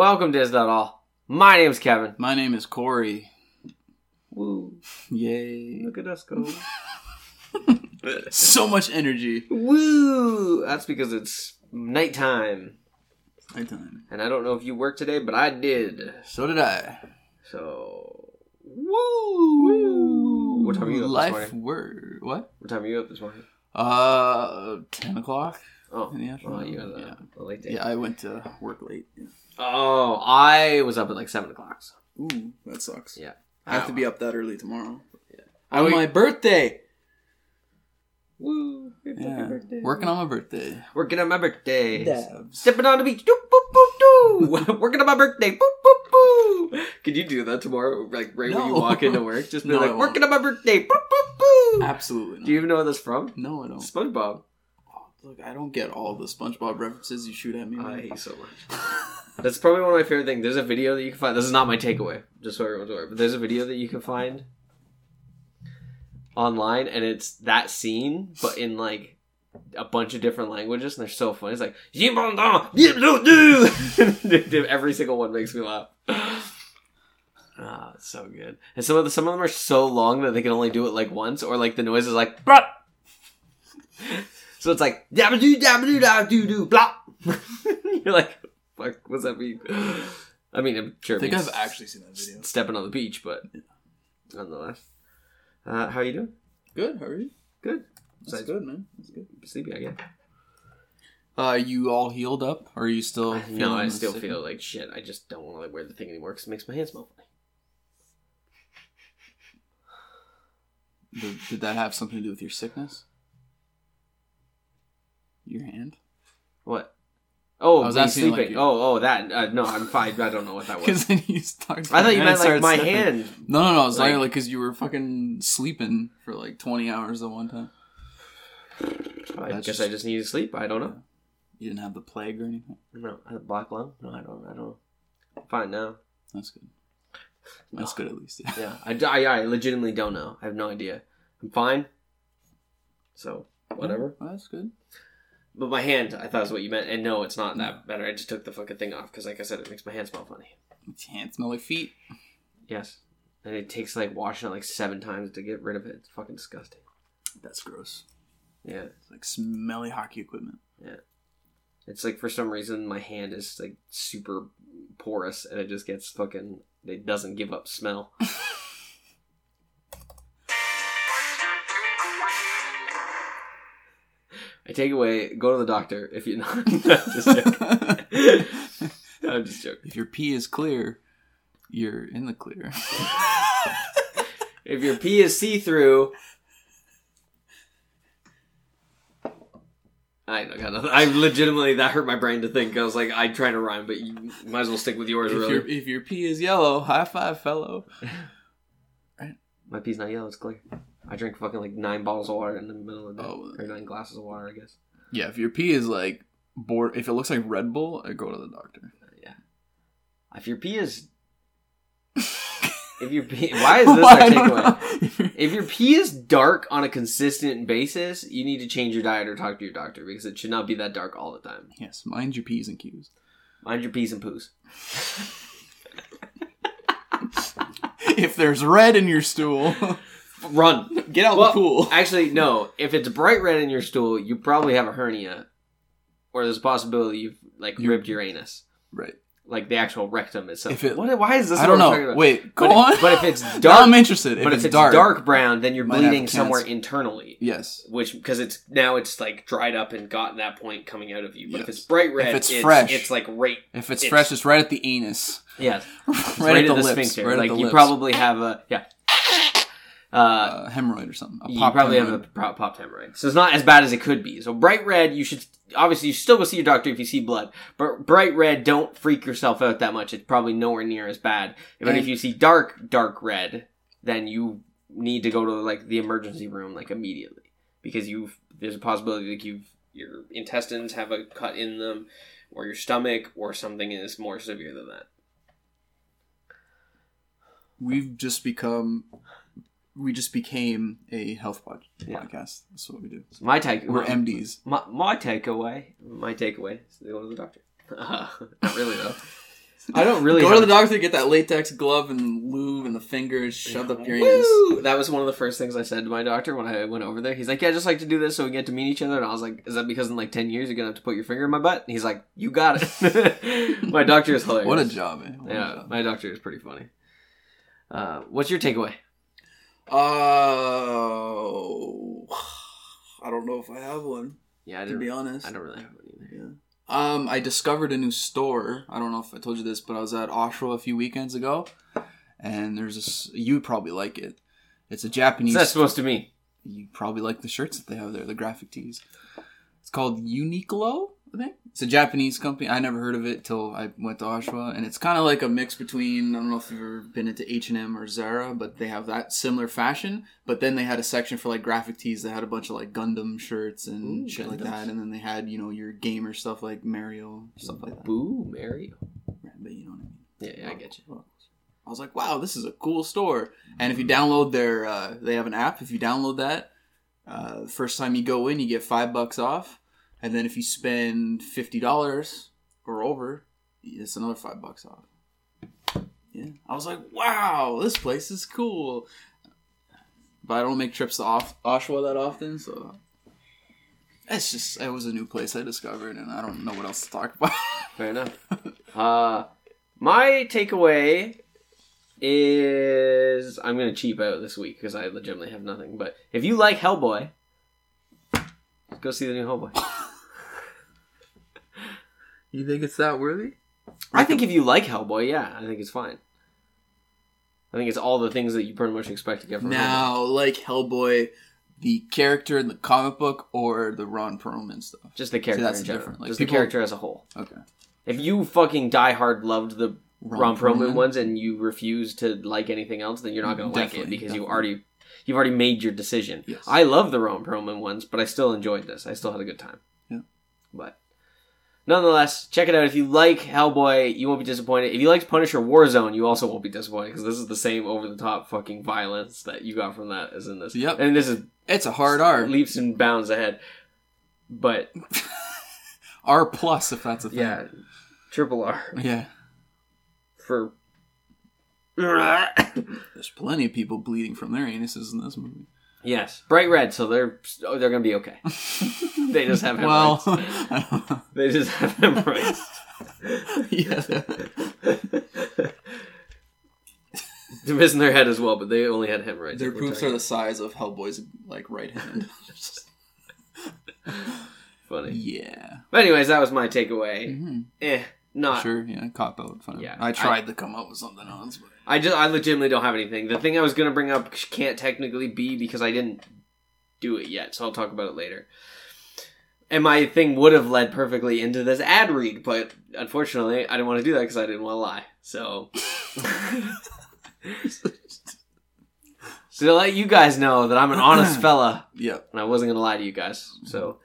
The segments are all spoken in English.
Welcome to Is That All. My name's Kevin. My name is Corey. Woo. Yay. Look at us go. So much energy. Woo! That's because it's nighttime. Nighttime. And I don't know if you worked today, but I did. So did I. So. Woo! Woo! What time are you up this morning? word. What? What time are you up this morning? Uh, 10 o'clock Oh, in the afternoon. well, you got a, yeah. a late day. yeah, I went to work late. Oh, I was up at like 7 o'clock. So. Ooh, that sucks. Yeah. I have to be up that early tomorrow. Yeah. On my birthday. Woo! Yeah. Working on my birthday. Working on my birthday. Dabs. Stepping on the beach. Doo, boop, boop, doo. Working on my birthday. Boop, boop, boo. Could you do that tomorrow? Like right when you No. walk into work? Just be No, I like, won't. working on my birthday. Boop, boop, boo. Absolutely not. Do you even know what that's from? No, I don't. SpongeBob. Look, I don't get all the SpongeBob references you shoot at me. I man. hate so much. That's probably one of my favorite things. There's a video that you can find. This is not my takeaway, just so everyone's aware. But there's a video that you can find online, and it's that scene, but in like a bunch of different languages, and they're so funny. It's like "Yibon-da, every single one makes me laugh. Ah, it's so good. And some of the some of them are so long that they can only do it like once, or like the noise is like "Bruh." So it's like dabba doo dabba doo doo blah. You're like, fuck, what's that mean? I mean, I'm sure. I think I've actually seen that video. stepping on the beach, but nonetheless. Uh, how are you doing? Good, how are you? Good. That's Besides good, man. That's good. sleepy, I guess. Uh, you all healed up? Or are you still no, I still feel like shit. I just don't want to like, wear the thing anymore because it makes my hands smell funny. Did, did that have something to do with your sickness? Your hand? What? Oh, I was me asking, sleeping. your- oh, oh, that. Uh, no, I'm fine. I don't know what that was. Because then you started. I thought you meant like my stepping. hand. No, no, no. It's Like- like like because you were fucking sleeping for like twenty hours at one time. I That's guess just- I just need to sleep. I don't know. You didn't have the plague or anything. No, I have black lung. No, I don't. I don't. I'm fine now. That's good. That's good at least. Yeah, yeah, I, I, I legitimately don't know. I have no idea. I'm fine. So whatever. Well, that's good. But my hand, I thought is what you meant, and no, it's not that better. I just took the fucking thing off because, like I said, it makes my hand smell funny. Hands smell like feet. Yes, and it takes like washing it like seven times to get rid of it. It's fucking disgusting. That's gross. Yeah, It's like smelly hockey equipment. Yeah, it's like for some reason my hand is like super porous, and it just gets fucking. It doesn't give up smell. I take away. Go to the doctor if you're not. just joking. I'm just joking. if your pee is clear, you're in the clear. If your pee is see through, I got nothing. I legitimately that hurt my brain to think. I was like, I trying to rhyme, but you might as well stick with yours. if really, your if your pee is yellow, high five, fellow. my pee's not yellow; it's clear. I drink fucking like nine bottles of water in the middle of the day, Oh. or nine glasses of water, I guess. Yeah, if your pee is like board, if it looks like Red Bull, I go to the doctor. Uh, yeah. If your pee is, if your pee, why is this Why? our takeaway? If your pee is dark on a consistent basis, you need to change your diet or talk to your doctor because it should not be that dark all the time. yes, mind your p's and q's. Mind your peas and poos. if there's red in your stool, Run. get out Well, the pool. Actually, no. If it's bright red in your stool, you probably have a hernia, or there's a possibility you've like You- ripped your anus, right. like the actual rectum itself. If it- what, why is this? I don't what I'm talking know. about? Wait, go but, on. If, but if it's now dark, I'm interested. If but it's, if it's dark, dark, brown, then you're bleeding somewhere internally. yes. Which because it's now it's like dried up and gotten that point coming out of you. But if it's bright red, it's it's, fresh. it's like right. If it's, It's- fresh, it's right at the anus. Yes, right, right, at at the, the sphincter. Right like at the you lips. probably have a yeah. Uh, uh, hemorrhoid or something. A you probably have a pro- popped hemorrhoid, so it's not as bad as it could be. So bright red, you should obviously you still go see your doctor if you see blood, but bright red, don't freak yourself out that much. It's probably nowhere near as bad. But And- if you see dark, dark red, then you need to go to like the emergency room like immediately because you there's a possibility that you've your intestines have a cut in them, or your stomach, or something is more severe than that. We've just become. We just became a health pod- Yeah. podcast. That's what we do. My take, We're my, MDs. my, my takeaway, my takeaway is to go to the doctor. not really though. I don't really Go to the doctor, to get that latex glove and lube and the fingers shoved up your. Woo! That was one of the first things I said to my doctor when I went over there. He's like, "Yeah, I just like to do this so we get to meet each other." And I was like, "Is that because in like ten years you're gonna have to put your finger in my butt?" And he's like, "You got it." my doctor is hilarious. What a job, man. What Yeah, job. my doctor is pretty funny. Uh, what's your takeaway? Oh, I don't know if I have one. Yeah, I To be honest, I don't really have one either. Um, I discovered a new store. I don't know if I told you this, but I was at Oshawa a few weekends ago, and there's this. You'd probably like it. It's a Japanese. What's that supposed to mean? you probably like the shirts that they have there, the graphic tees. It's called Uniqlo, I think. It's a Japanese company. I never heard of it till I went to Oshawa, and it's kind of like a mix between I don't know if you've ever been into H and M or Zara, but they have that similar fashion. But then they had a section for like graphic tees that had a bunch of like Gundam shirts and Ooh, shit like that, and then they had you know your gamer stuff like Mario stuff like that. Boo, Mario. Right, But you know what I mean. Yeah, yeah, I get you. I was like, wow, this is a cool store. And if you download their, uh, they have an app. If you download that, uh, first time you go in, you get five bucks off. And then if you spend fifty dollars or over, it's another five bucks off. Yeah, I was like, wow, this place is cool. But I don't make trips to off- Oshawa that often, so it's just it was a new place I discovered, and I don't know what else to talk about. Fair enough. uh, my takeaway is I'm gonna cheap out this week because I legitimately have nothing. But if you like Hellboy, go see the new Hellboy. you think it's that worthy? I think if you like Hellboy, yeah, I think it's fine. I think it's all the things that you pretty much expect to get from Hellboy. Now, like Hellboy, the character in the comic book or the Ron Perlman stuff. Just the character that's in general. different. Like, Just people- the character as a whole. Okay. If you fucking die hard loved the Ron, Ron Perlman Perlman? ones and you refuse to like anything else, then you're not going to like it Definitely, because you already you've already made your decision. Yes. I love the Ron Perlman ones, but I still enjoyed this. I still had a good time. Yeah. But nonetheless, check it out. If you like Hellboy, you won't be disappointed. If you liked Punisher Warzone, you also won't be disappointed because this is the same over the top fucking violence that you got from that as in this. Yep. And this is It's a hard R. leaps and bounds ahead. But R plus, if that's a thing. yeah, triple R Yeah. for. There's plenty of people bleeding from their anuses in this movie. Yes, bright red, so they're oh, they're gonna be okay. They just have well, hemorrhoids. I. They just have hemorrhoids. yeah. They're missing their head as well, but they only had hemorrhoids. Their poops are the size of Hellboy's like right hand. funny. yeah. But anyways, that was my takeaway. Mhm. Eh, not. Sure. Yeah. Cop out. Fine. Yeah, I tried to come up with something else, but I just I legitimately don't have anything. The thing I was gonna bring up can't technically be because I didn't do it yet, so I'll talk about it later. And my thing would have led perfectly into this ad read, but unfortunately, I didn't want to do that because I didn't want to lie. So, so to let you guys know that I'm an honest fella, yeah. and I wasn't gonna lie to you guys. So,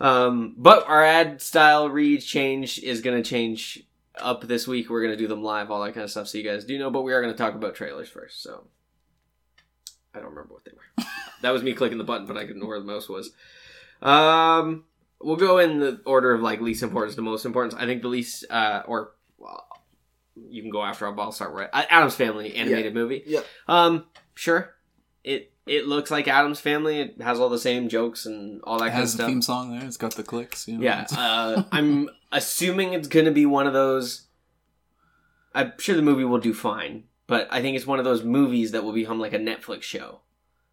um, but our ad style read change is gonna change up this week. We're gonna do them live, all that kind of stuff, so you guys do know. But we are gonna talk about trailers first. So, I don't remember what they were. that was me clicking the button, but I couldn't know where the mouse was. Um, we'll go in the order of like least importance to most importance. I think the least, uh, or well, you can go after. I'll start right. Addams Family animated movie. Yeah. Um, sure. It it looks like Addams Family. It has all the same jokes and all that It kind of has the stuff. theme song there. It's got the clicks. You know, Yeah, uh, I'm assuming it's going to be one of those. I'm sure the movie will do fine, but I think it's one of those movies that will become like a Netflix show.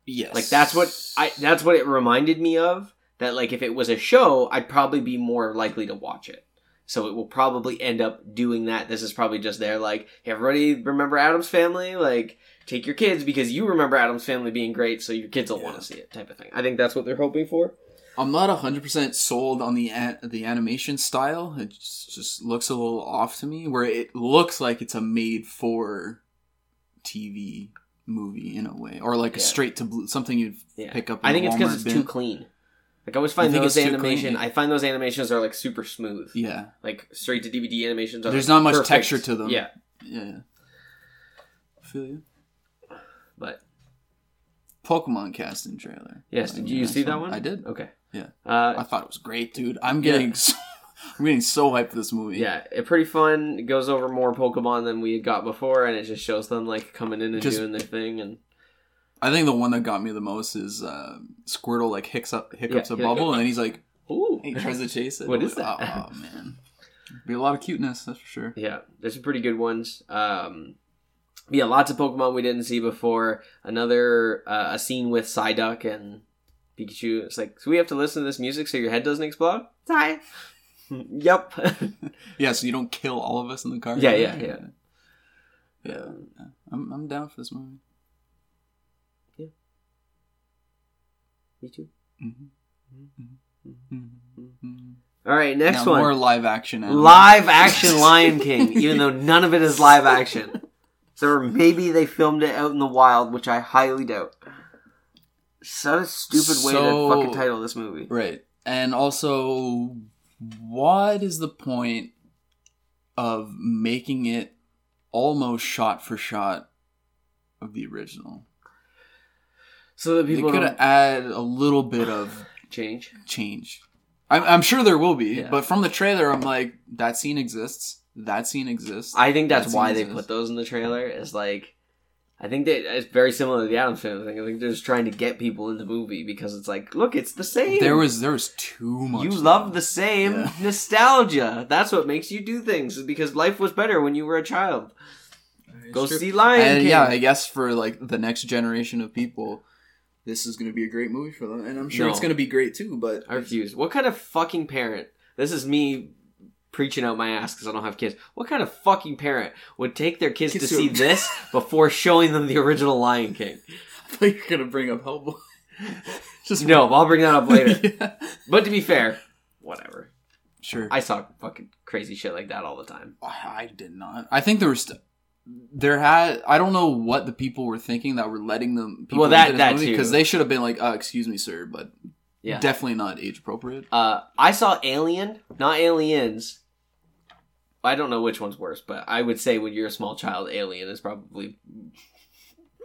yes. Like that's what I that's what it reminded me of. That like if it was a show, I'd probably be more likely to watch it So it will probably end up doing that. This is probably just there, like, hey, everybody remember Addams Family? Like, take your kids because you remember Addams Family being great, so your kids will want to see it, type of thing. I think that's what they're hoping for. I'm not 100% sold on the an- the animation style. It just, just looks a little off to me where it looks like it's a made for TV movie in a way or like a straight to blue something you'd Yeah. pick up in I think it's because it's bin. too clean. Like I always find You think those animation. clean? I find those animations are like super smooth. Yeah. Like straight to DVD animations. Are There's like, not much perfect. texture to them. Yeah, Yeah. I feel you. but Pokemon casting trailer. yes. Like, Did oh, you yeah, see that one? I did. Okay. Yeah. Uh, I thought it was great, dude. I'm getting Yeah. so, I'm getting so hyped for this movie. yeah, it pretty fun. It goes over more Pokemon than we had got before, and it just shows them like coming in and Just- doing their thing. And I think the one that got me the most is uh, Squirtle like hicks up hiccups Yeah, a bubble and then he's like ooh, he tries to chase it. What is that? Oh, oh, man. Be a lot of cuteness, that's for sure. Yeah, there's some pretty good ones. Um, yeah, lots of Pokemon we didn't see before. Another uh, a scene with Psyduck and Pikachu. It's like, so we have to listen to this music so your head doesn't explode. Hi. yep. Yeah, so you don't kill all of us in the car. Yeah, yeah, yeah. Yeah. I'm I'm down for this movie. Yeah. Me too. Mm-hmm. All right, next now, one. More live action. animals. live action Lion King, even though none of it is live action. So maybe they filmed it out in the wild, which I highly doubt. Such a stupid way So- to fucking title this movie. Right. And also, what is the point of making it almost shot for shot of the original? So that people could add a little bit of change. change. I'm, I'm sure there will be, Yeah. but from the trailer, I'm like, that scene exists. That scene exists. I think that's That why scene they put those in the trailer. Is like, I think that it's very similar to the Addams Family thing. I think they're just trying to get people in the movie because it's like, look, it's the same. There was there was too much. you love the same Yeah. nostalgia. That's what makes you do things. Because life was better when you were a child. Go true. see Lion and King. yeah, I guess for like the next generation of people, this is going to be a great movie for them, and I'm sure No. it's going to be great too. But I refuse. What kind of fucking parent? This is me preaching out my ass because I don't have kids. What kind of fucking parent would take their kids to see who- this before showing them the original Lion King? I thought you were going to bring up Hellboy. Just No, I'll bring that up later. Yeah. But to be fair, whatever. Sure. I saw fucking crazy shit like that all the time. I did not. I think there was there had I don't know what the people were thinking that were letting them people Well, that- that too. because they should have been like, uh, "Excuse me, sir, but Yeah. definitely not age appropriate." Uh, I saw Alien, not Aliens. I don't know which one's worse, but I would say when you're a small child, Alien is probably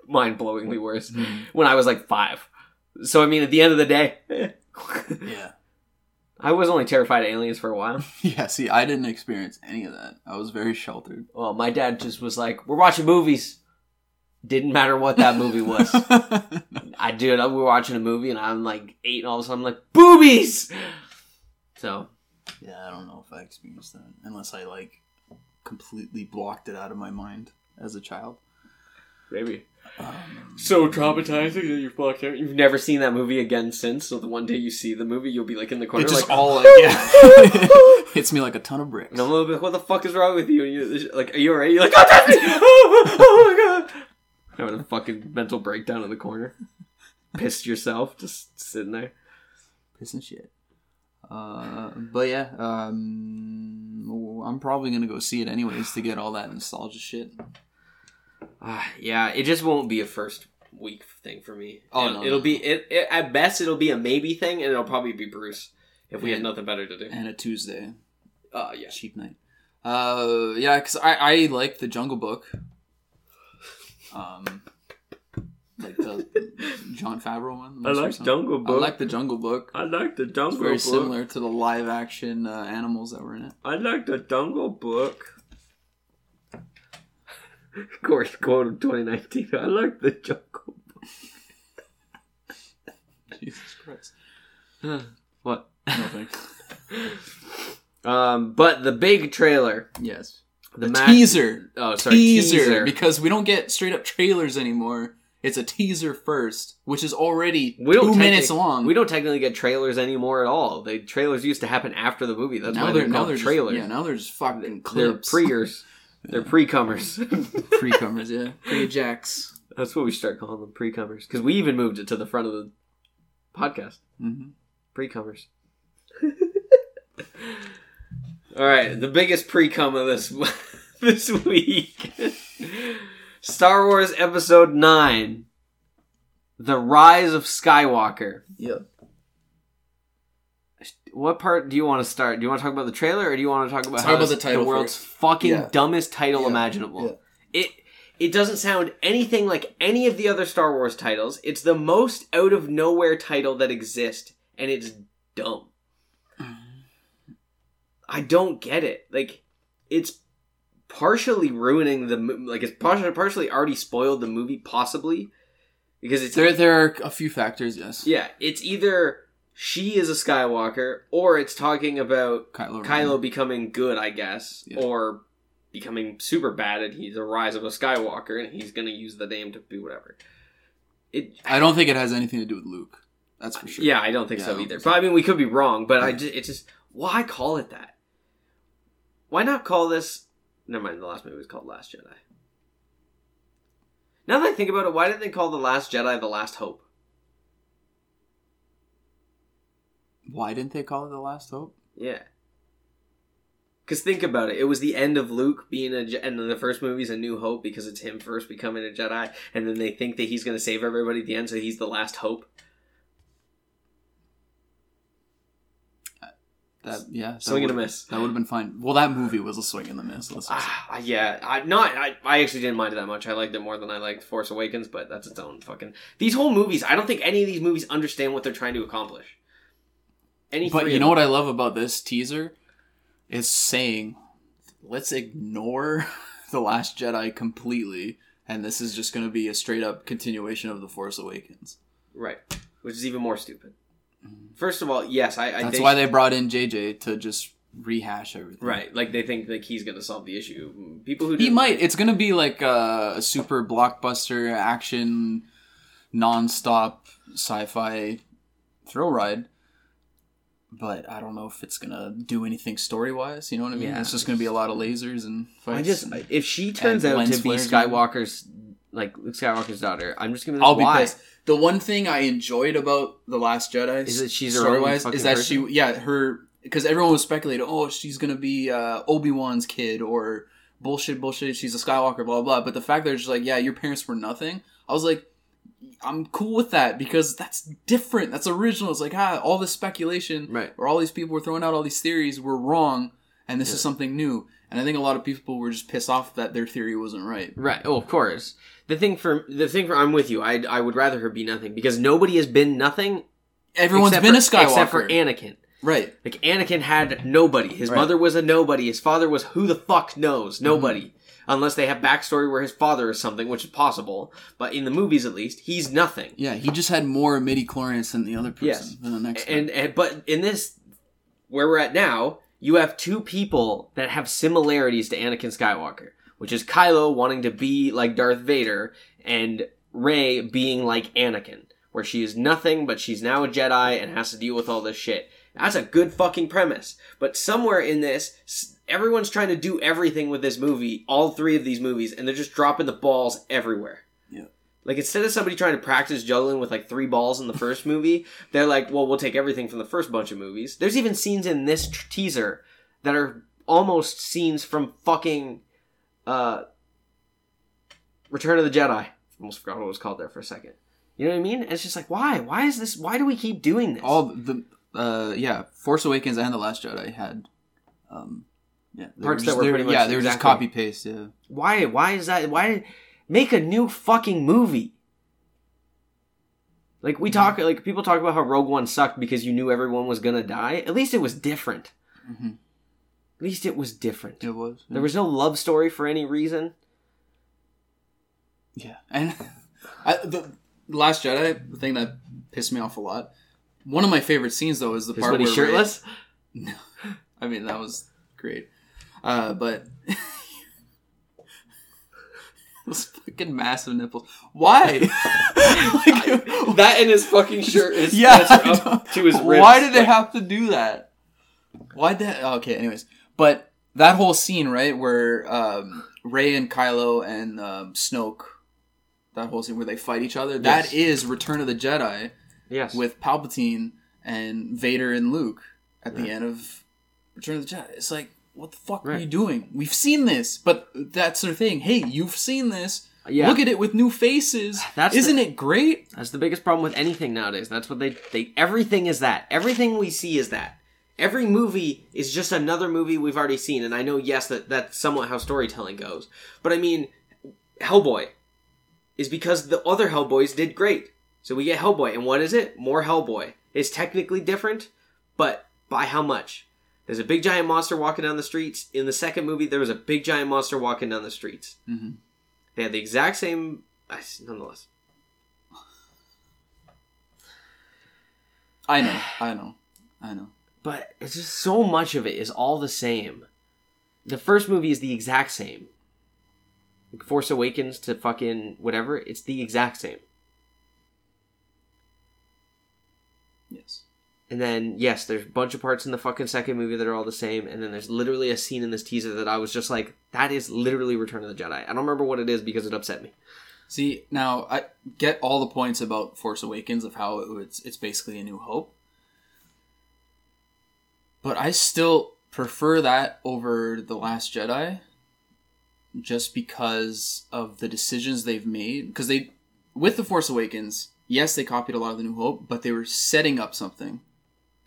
mind-blowingly worse. Mm-hmm. When I was like five, so I mean, at the end of the day, Yeah, I was only terrified of aliens for a while. yeah. See, I didn't experience any of that. I was very sheltered. Well, my dad just was like, "We're watching movies." Didn't matter what that movie was. I did. We were watching a movie, and I'm like eight, and all of a sudden I'm like, "Boobies!" So yeah, I don't know if I experienced that unless I like completely blocked it out of my mind as a child. maybe. Um, so traumatizing that you fucked out. You've never seen that movie again since. So the one day you see the movie, you'll be like in the corner, it just like, all like yeah, hits me like a ton of bricks. and I'm a little bit, what the fuck is wrong with you? And you like, are you alright? You're like, oh, that's me! Oh, oh my god! Having a fucking mental breakdown in the corner. Pissed yourself, just sitting there. piss and shit. Uh, but yeah, um, I'm probably gonna go see it anyways to get all that nostalgia shit. Ah, yeah, it just won't be a first week thing for me. Oh, it'll, no, it'll no. be it, it. At best, it'll be a maybe thing, and it'll probably be Bruce if we had nothing better to do. And a Tuesday, Uh, yeah. cheap night. Uh, yeah, because I I like the Jungle Book. Um, like the Jon Favreau one. I like. Jungle book. I like the Jungle Book. I like the It's Jungle very Book. similar to the live action uh, animals that were in it. I like the Jungle Book. Of course, quote of 2019. I like the Jungle Book. Jesus Christ. What? No thanks. Um, but the big trailer, Yes. the, The teaser. Oh, sorry, teaser, teaser. because we don't get straight up trailers anymore. It's a teaser first, which is already We don't two minutes long. We don't technically get trailers anymore at all. The trailers used to happen after the movie. That's now why they're they're now called they're trailers. Just, yeah, now they're just fucking they're preers. They're pre-comers. pre-comers. Yeah, pre-jacks. That's what we start calling them, pre-comers. Because we even moved it to the front of the podcast. hmm Pre-comers. All right, the biggest pre-cum of this this week. Star Wars Episode 9. The Rise of Skywalker. Yep. What part do you want to start? Do you want to talk about the trailer or do you want to talk about talk about the title world's first. fucking Yeah. dumbest title Yeah. imaginable? Yeah. It it doesn't sound anything like any of the other Star Wars titles. It's the most out of nowhere title that exists and it's dumb. Mm. I don't get it. Like it's partially ruining the like it's partially partially already spoiled the movie possibly because it's There, there are a few factors. Yes. yeah, it's either she is a Skywalker or it's talking about Kylo. Kylo becoming good, I guess, Yeah. or becoming super bad and he's a rise of a Skywalker and he's gonna use the name to do whatever. It I don't think it has anything to do with Luke. That's for sure. yeah, I don't think Yeah, so don't either. think so. But I mean, we could be wrong. But I just, it's just why call it that? Why not call this? Never mind. The last movie was called Last Jedi. Now that I think about it, why didn't they call the Last Jedi the Last Hope? Why didn't they call it the Last Hope? Yeah. Because think about it. It was the end of Luke being a Je- and then the first movie's A New Hope because it's him first becoming a Jedi, and then they think that he's going to save everybody at the end, so he's the last hope. That yeah. that Swing and a miss. That would have been fine. Well, that movie was a swing and a miss. Ah, yeah, I not. I, I actually didn't mind it that much. I liked it more than I liked Force Awakens, but that's its own fucking. These whole movies, I don't think any of these movies understand what they're trying to accomplish. Any, But you know them. what I love about this teaser? is saying, let's ignore The Last Jedi completely, and this is just going to be a straight up continuation of The Force Awakens. Right, which is even more stupid. First of all, yes, I. I. That's why they brought in JJ to just rehash everything. Right, like they think like he's gonna solve the issue. People who He might. It's to be like a, a super blockbuster action, non-stop sci-fi thrill ride. But I don't know if it's gonna do anything story wise. You know what I mean? Yeah. It's just gonna be a lot of lasers and fights. I just and- if she turns out to be Skywalker's like Luke Skywalker's daughter, I'm just gonna. I'll like, be pissed. The one thing I enjoyed about the Last Jedi Is that she's story wise is that person? she yeah her because everyone was speculating oh she's gonna be uh, Obi Wan's kid or bullshit bullshit she's a Skywalker blah blah but the fact that it's just like yeah your parents were nothing I was like I'm cool with that because that's different that's original it's like ah all this speculation Right. or all these people were throwing out all these theories were wrong and this Yeah. is something new and I think a lot of people were just pissed off that their theory wasn't right Right. Oh, of course. The thing for the thing for I'm with you. I I would rather her be nothing because nobody has been nothing. Everyone's been for, a Skywalker except for Anakin. right Like Anakin had nobody. His Right. mother was a nobody. His father was who the fuck knows nobody. Mm-hmm. Unless they have backstory where his father is something, which is possible. But in the movies, at least, he's nothing. Yeah, he just had more midi chlorians than the other person. Yes. Than the next and, guy. and but in this where we're at now you have two people that have similarities to anakin skywalker which is kylo wanting to be like darth vader and Rey being like anakin where she is nothing but she's now a jedi and has to deal with all this shit that's a good fucking premise but somewhere in this everyone's trying to do everything with this movie all three of these movies and they're just dropping the balls everywhere. Like instead of somebody trying to practice juggling with like three balls in the first movie, they're like, well, we'll take everything from the first bunch of movies. There's even scenes in this tr- teaser that are almost scenes from fucking uh Return of the Jedi. Almost forgot what it was called there for a second. You know what I mean? It's just like, why? Why is this? Why do we keep doing this? all the uh yeah, Force Awakens and the Last Jedi had um yeah they Parts just- that were pretty much yeah they were just copy paste yeah why? Why is that? Why make a new fucking movie? Like we talk, like people talk about how Rogue One sucked because you knew everyone was gonna die. At least it was different. Mhm. At least it was different. it was There was no love story for any reason. yeah and I, the Last Jedi the thing that pissed me off a lot one of my favorite scenes though is the part where he's Rey- shirtless. I mean that was great uh but Those fucking massive nipples. Why? Like, that and his fucking shirt is yeah. up to his ribs. Why did they have to do that? Why that? Okay, anyways, but that whole scene, right, where um, Rey and Kylo and um, Snoke, that whole scene where they fight each other, that is Return of the Jedi Yes. with Palpatine and Vader and Luke at the end of Return of the Jedi. It's like, what the fuck are you doing? We've seen this, but that's the thing. Hey, you've seen this. Yeah. Look at it with new faces. That's Isn't the- it great? That's the biggest problem with anything nowadays. That's what they they everything is that. Everything we see is that. Every movie is just another movie we've already seen, and I know yes that that's somewhat how storytelling goes. But I mean, Hellboy is because the other Hellboys did great. So we get Hellboy, and what is it? More Hellboy. It's technically different, but by how much? There's a big giant monster walking down the streets. In the second movie, there was a big giant monster walking down the streets. Mhm. They had the exact same, I- nonetheless. I know, I know, I know. but it's just so much of it is all the same. The first movie is the exact same. Like Force Awakens to fucking whatever, it's the exact same. Yes. And then yes, there's a bunch of parts in the fucking second movie that are all the same, and then there's literally a scene in this teaser that I was just like, that is literally Return of the Jedi. I don't remember what it is because it upset me. See, now I get all the points about Force Awakens of how it's it's basically a New Hope, but I still prefer that over the Last Jedi, just because of the decisions they've made. Because they, with the Force Awakens, yes, they copied a lot of the New Hope, but they were setting up something,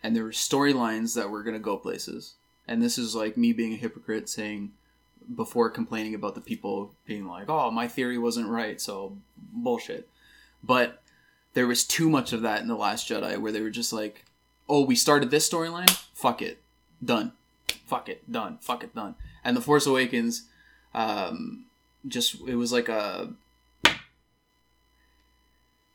and there were storylines that were gonna go places. And this is like me being a hypocrite saying before complaining about the people being like, "Oh, my theory wasn't right," so bullshit. But there was too much of that in the Last Jedi, where they were just like, "Oh, we started this storyline, fuck it, done, fuck it, done, fuck it, done." And the Force Awakens, um, just it was like a,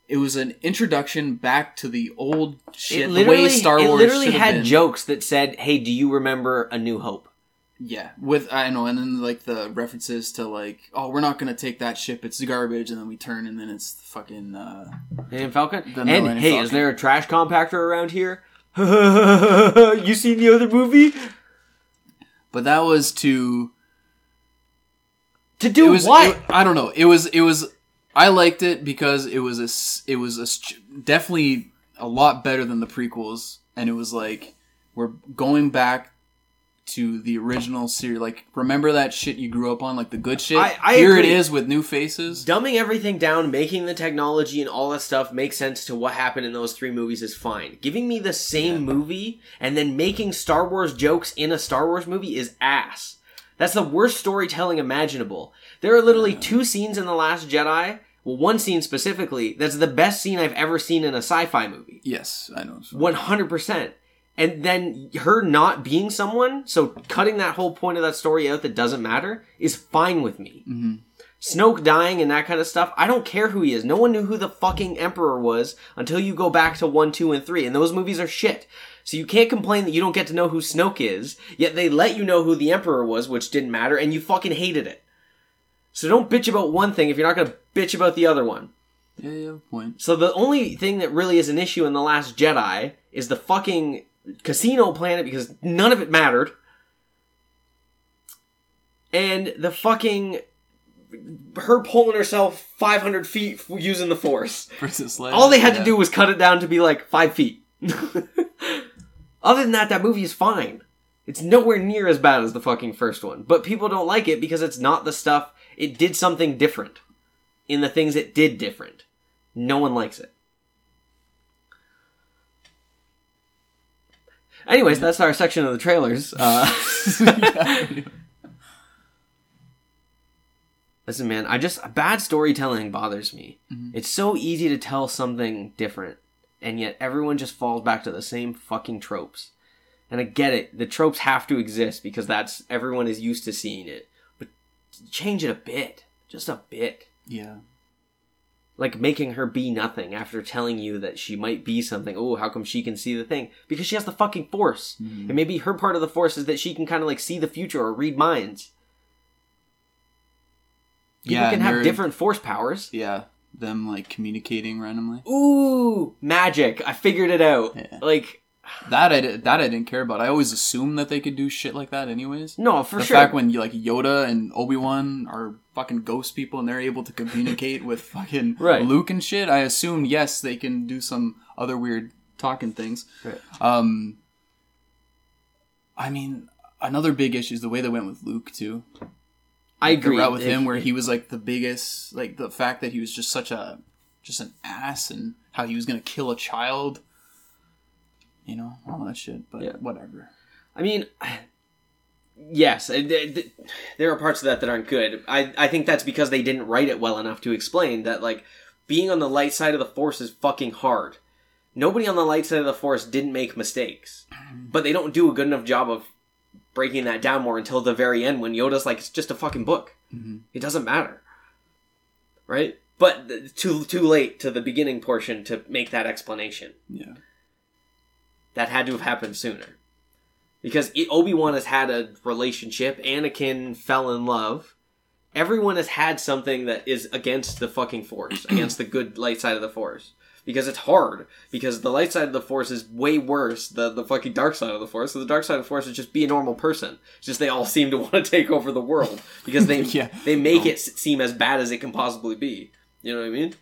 it was an introduction back to the old shit, the way Star it Wars literally had been. jokes that said, "Hey, do you remember A New Hope?" Yeah, with I know, and then like the references to like, oh, we're not gonna take that ship; it's garbage, and then we turn, and then it's fucking. uh Millennium Falcon. The and Millennium hey, Falcon. is there a trash compactor around here? you seen the other movie? But that was to To do it was what? it- I don't know. It was it was. I liked it because it was a it was a definitely a lot better than the prequels, and it was like we're going back to the original series. Like remember that shit you grew up on, like the good shit. I- I Here agree. it is with new faces. Dumbing everything down, making the technology and all that stuff make sense to what happened in those three movies is fine. Giving me the same movie and then making Star Wars jokes in a Star Wars movie is ass. That's the worst storytelling imaginable. There are literally two scenes in The Last Jedi, well, one scene specifically, that's the best scene I've ever seen in a sci fi movie. Yes, I know. One hundred percent. And then her not being someone, so cutting that whole point of that story out that doesn't matter is fine with me. Mm-hmm. Snoke dying and that kind of stuff, I don't care who he is. No one knew who the fucking Emperor was until you go back to 1, 2, and 3, and those movies are shit. So you can't complain that you don't get to know who Snoke is, yet they let you know who the Emperor was, which didn't matter, and you fucking hated it. So don't bitch about one thing if you're not gonna bitch about the other one. Yeah, you have a point. So the only thing that really is an issue in The Last Jedi is the fucking casino planet because none of it mattered. And the fucking her pulling herself 500 feet using the force. Princess Leia. All they had to do was cut it down to be like five feet. Other than that, that movie is fine. It's nowhere near as bad as the fucking first one. But people don't like it because it's not the stuff. It did something different in the things it did different. No one likes it. Anyways, that's our section of the trailers. Uh, listen, man, I just bad storytelling bothers me. It's so easy to tell something different, and yet everyone just falls back to the same fucking tropes. And I get it; the tropes have to exist because that's everyone is used to seeing it. Change it a bit, just a bit Yeah. like making her be nothing after telling you that she might be something. Oh, how come she can see the thing? Because she has the fucking force. Mm-hmm. And maybe her part of the force is that she can kind of like see the future or read minds. People Yeah, can have different force powers. Yeah, them like communicating randomly. Ooh, magic! I figured it out. Yeah. Like, That I di- that I didn't care about. I always assumed that they could do shit like that, anyways. no, for the sure. fact when you like Yoda and Obi Wan are fucking ghost people and they're able to communicate with fucking Right. Luke and shit, I assumed yes they can do some other weird talking things. Right. Um, I mean, another big issue is the way they went with Luke too. I The agree route with him where he was like the biggest, like the fact that he was just such a just an ass and how he was gonna kill a child. You know all that shit, but Yeah. whatever. I mean, yes, there are parts of that that aren't good. I I think that's because they didn't write it well enough to explain that like being on the light side of the force is fucking hard. Nobody on the light side of the force didn't make mistakes, but they don't do a good enough job of breaking that down more until the very end when Yoda's like it's just a fucking book. Mhm. It doesn't matter, right? But too too late to the beginning portion to make that explanation Yeah. That had to have happened sooner. Because Obi Wan has had a relationship, Anakin fell in love. Everyone has had something that is against the fucking Force, against the good light side of the Force. Because it's hard. Because the light side of the Force is way worse than the fucking dark side of the Force. So the dark side of the Force is just be a normal person. It's just they all seem to want to take over the world because they Yeah. they make Oh. it seem as bad as it can possibly be. You know what I mean?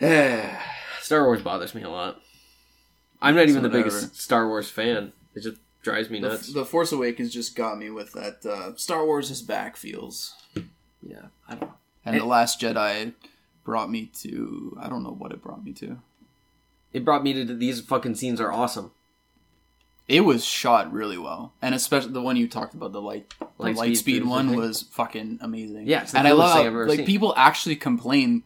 Star Wars bothers me a lot. I'm not even the whatever. biggest Star Wars fan. It just drives me nuts. the Force Awakens just got me with that uh, Star Wars is back feels. yeah, I don't. And It- The Last Jedi brought me to I don't know what it brought me to. It brought me to these fucking scenes are awesome. It was shot really well, and especially the one you talked about, the light, the Light light, speed speed, one thing. was fucking amazing. Yeah, it's the and I love thing how, I've ever like seen. people actually complain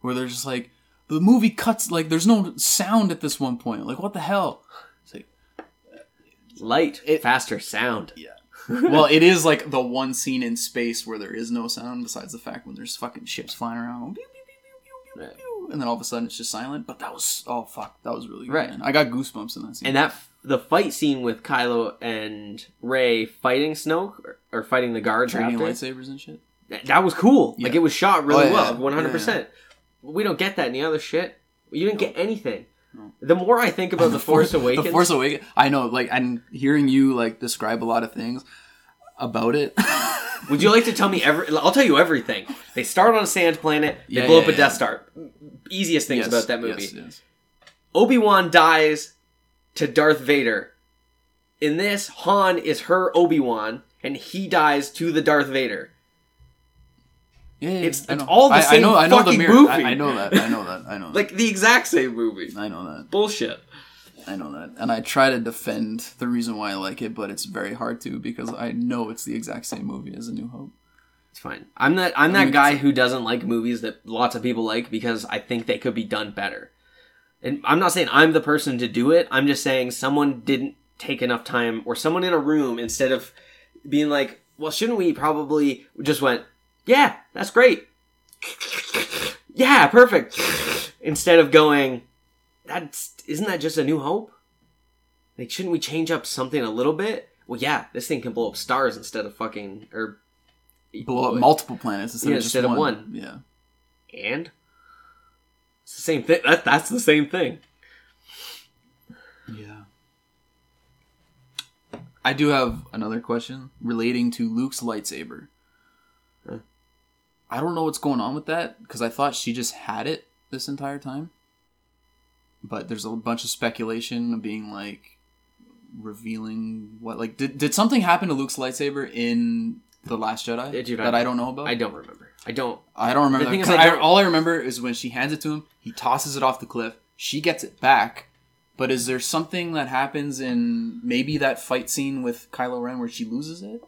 where they're just like the movie cuts like there's no sound at this one point. Like what the hell? It's like Light, It- faster sound. yeah. well, it is like the one scene in space where there is no sound besides the fact when there's fucking ships flying around, Right. and then all of a sudden it's just silent. But that was oh fuck, that was really good. Right. man. I got goosebumps in that scene. And that the fight scene with Kylo and Rey fighting Snoke or, or fighting the guards trading lightsabers and shit. that that was cool. Like it was shot really Oh, yeah. well, one hundred percent. We don't get that in the other shit. You didn't get anything. The more I think about the Force Awakens, The Force Awakens. I know, like, and hearing you like describe a lot of things about it. Would you like to tell me every? I'll tell you everything. They start on a sand planet. They Yeah, blow yeah, up a yeah. Death Star. Easiest things Yes, about that movie. yes, yes. Obi Wan dies to Darth Vader. In this, Han is her Obi Wan, and he dies to the Darth Vader. Yeah, yeah, It's- I it's all the I, same I know, I know fucking the mirror. movie. I, I know that. I know that. I know that. Like the exact same movie. I know that. Bullshit. I know that. And I try to defend the reason why I like it, but it's very hard to because I know it's the exact same movie as A New Hope. It's fine. I'm that I'm that mean, guy who doesn't like movies that lots of people like because I think they could be done better. And I'm not saying I'm the person to do it. I'm just saying someone didn't take enough time or someone in a room instead of being like, "Well, shouldn't we probably just went, "Yeah, that's great." Yeah, perfect. Instead of going, that's isn't that just a new hope? Like shouldn't we change up something a little bit? Well, yeah, this thing can blow up stars instead of fucking or Blow up multiple planets instead Yeah, of just instead of one. one. Yeah. and it's the same thing. That, that's the same thing. Yeah. I do have another question relating to Luke's lightsaber. I don't know what's going on with that because I thought she just had it this entire time. But there's a bunch of speculation of being like revealing what like did did something happen to Luke's lightsaber in the Last Jedi Yeah, dude, that I, don't know about? I don't remember. I don't. I don't remember. That, thing is, 'cause I I don't- all I remember is when she hands it to him, he tosses it off the cliff. She gets it back. But is there something that happens in maybe that fight scene with Kylo Ren where she loses it?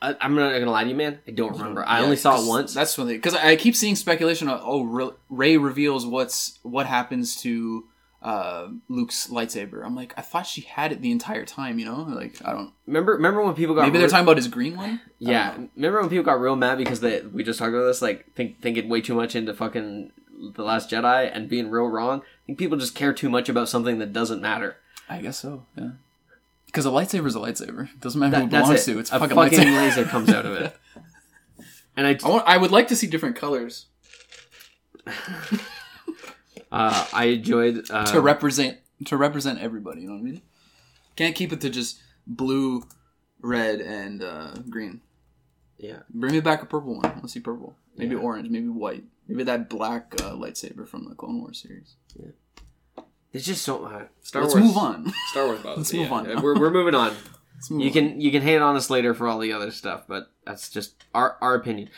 I, I'm not gonna lie to you, man. I don't remember. I only saw it once. That's when because I keep seeing speculation. Of, oh, Re- Rey reveals what's what happens to uh, Luke's lightsaber. I'm like, I thought she had it the entire time. You know, like I don't. remember, remember when people got Maybe they're talking about his green one. Yeah, remember when people got real mad because they we just talked about this, like think thinking way too much into fucking the Last Jedi and being real wrong. I think people just care too much about something that doesn't matter. I guess so. Yeah. Because a lightsaber is a lightsaber. It doesn't matter who it that's belongs it. to. It's a fucking, fucking lightsaber. laser comes out of it. and I I want. I would like to see different colors uh, I enjoyed uh, to represent to represent everybody. You know what I mean? Can't keep it to just blue, red, and uh, green. yeah. Bring me back a purple one. Let's see purple. Maybe Yeah. orange. Maybe white. Maybe that black uh, lightsaber from the Clone Wars series. There's just so uh, Star Let's Wars. move on. Star Wars. Buzz. Let's move Yeah, on. We're, we're moving on. You on. can you can hate on us later for all the other stuff, but that's just our our opinion.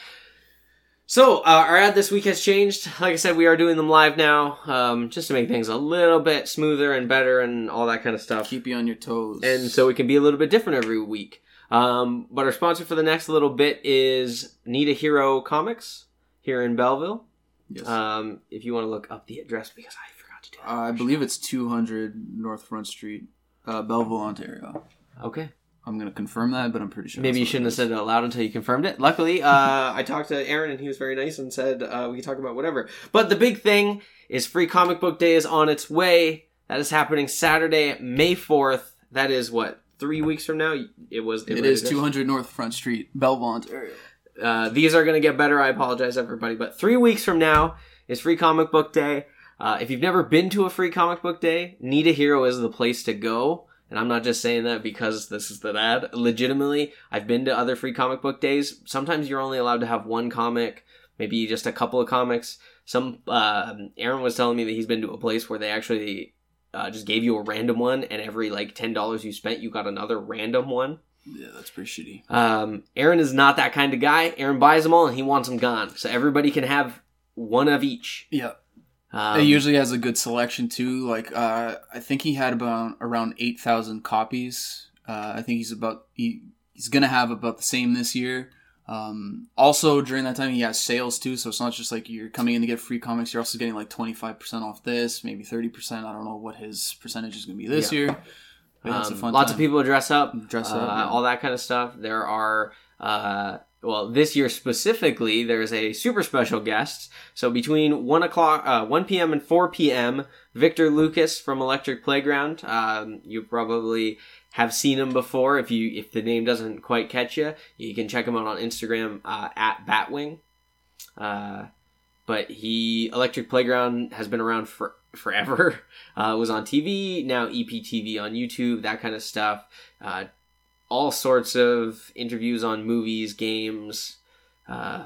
So uh, our ad this week has changed. Like I said, we are doing them live now, um, just to make things a little bit smoother and better and all that kind of stuff. keep you on your toes. and so it can be a little bit different every week. Um, but our sponsor for the next little bit is Need a Hero Comics here in Belleville. yes. Um, if you want to look up the address because I I believe it's 200 North Front Street, uh, Belleville, Ontario. Okay. I'm gonna confirm that, but I'm pretty sure. Maybe you shouldn't have said it out loud until you confirmed it. Luckily, uh, I talked to Aaron and he was very nice and said uh, we can talk about whatever. But the big thing is Free Comic Book Day is on its way. That is happening Saturday, May 4th. That is what, three weeks from now? It was. is. It is 200 North Front Street, Belleville, Ontario. Uh, these are going to get better. I apologize, everybody. But three weeks from now is Free Comic Book Day. Uh, if you've never been to a Free Comic Book Day, Need a Hero is the place to go. And I'm not just saying that because this is the ad. Legitimately, I've been to other Free Comic Book Days. Sometimes you're only allowed to have one comic, maybe just a couple of comics. Some uh, Aaron was telling me that he's been to a place where they actually uh, just gave you a random one, and every like ten dollars you spent, you got another random one. Yeah, that's pretty shitty. Um, Aaron is not that kind of guy. Aaron buys them all and he wants them gone. So everybody can have one of each. Yeah, Um, it usually has a good selection too. Like, uh, I think he had about around 8,000 copies. Uh, I think he's about he, he's gonna have about the same this year. Um, also during that time he has sales too, so it's not just like you're coming in to get free comics. You're also getting like 25% off this, maybe 30%. I don't know what his percentage is gonna be this Yeah. year. But it's a um, fun lots time. of people dress up, Dress uh, up, yeah. all that kind of stuff. There are, uh, well, this year specifically, there's a super special guest. So between one o'clock, uh, one p.m. and four p.m., Victor Lucas from Electric Playground. Um, you probably have seen him before. If you if the name doesn't quite catch you, you can check him out on Instagram uh, at Batwing. Uh, but he Electric Playground has been around for forever. Uh, was on TV, now EPTV on YouTube, that kind of stuff. All sorts of interviews on movies, games, uh,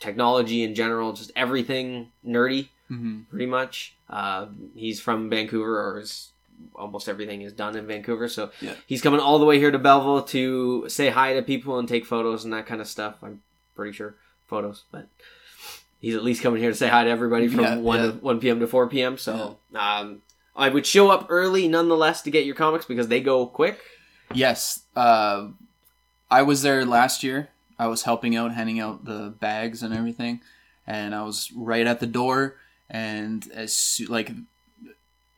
technology in general, just everything nerdy, Mhm. pretty much. Uh, he's from Vancouver, or is, almost everything is done in Vancouver, so Yeah. he's coming all the way here to Belleville to say hi to people and take photos and that kind of stuff. I'm pretty sure photos, but he's at least coming here to say hi to everybody from Yeah, one yeah. one p.m. to four p.m. So um, I would show up early nonetheless to get your comics because they go quick. Yes, uh, I was there last year. I was helping out, handing out the bags and everything, and I was right at the door. And as like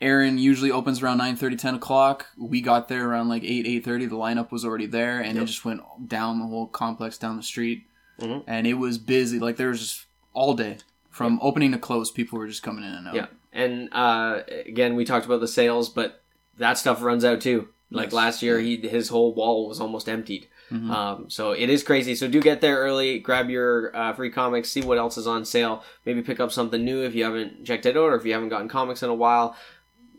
Aaron usually opens around 9 30, 10 o'clock. We got there around like eight eight thirty. The lineup was already there, and Yep. it just went down the whole complex, down the street, Mhm. and it was busy. Like there was just all day from opening to close. People were just coming in and out. Yeah, and uh, again, we talked about the sales, but that stuff runs out too. Like Yes. last year, he his whole wall was almost emptied. Mhm. Um, so it is crazy. So do get there early, grab your uh, free comics, see what else is on sale. Maybe pick up something new if you haven't checked it out, or if you haven't gotten comics in a while.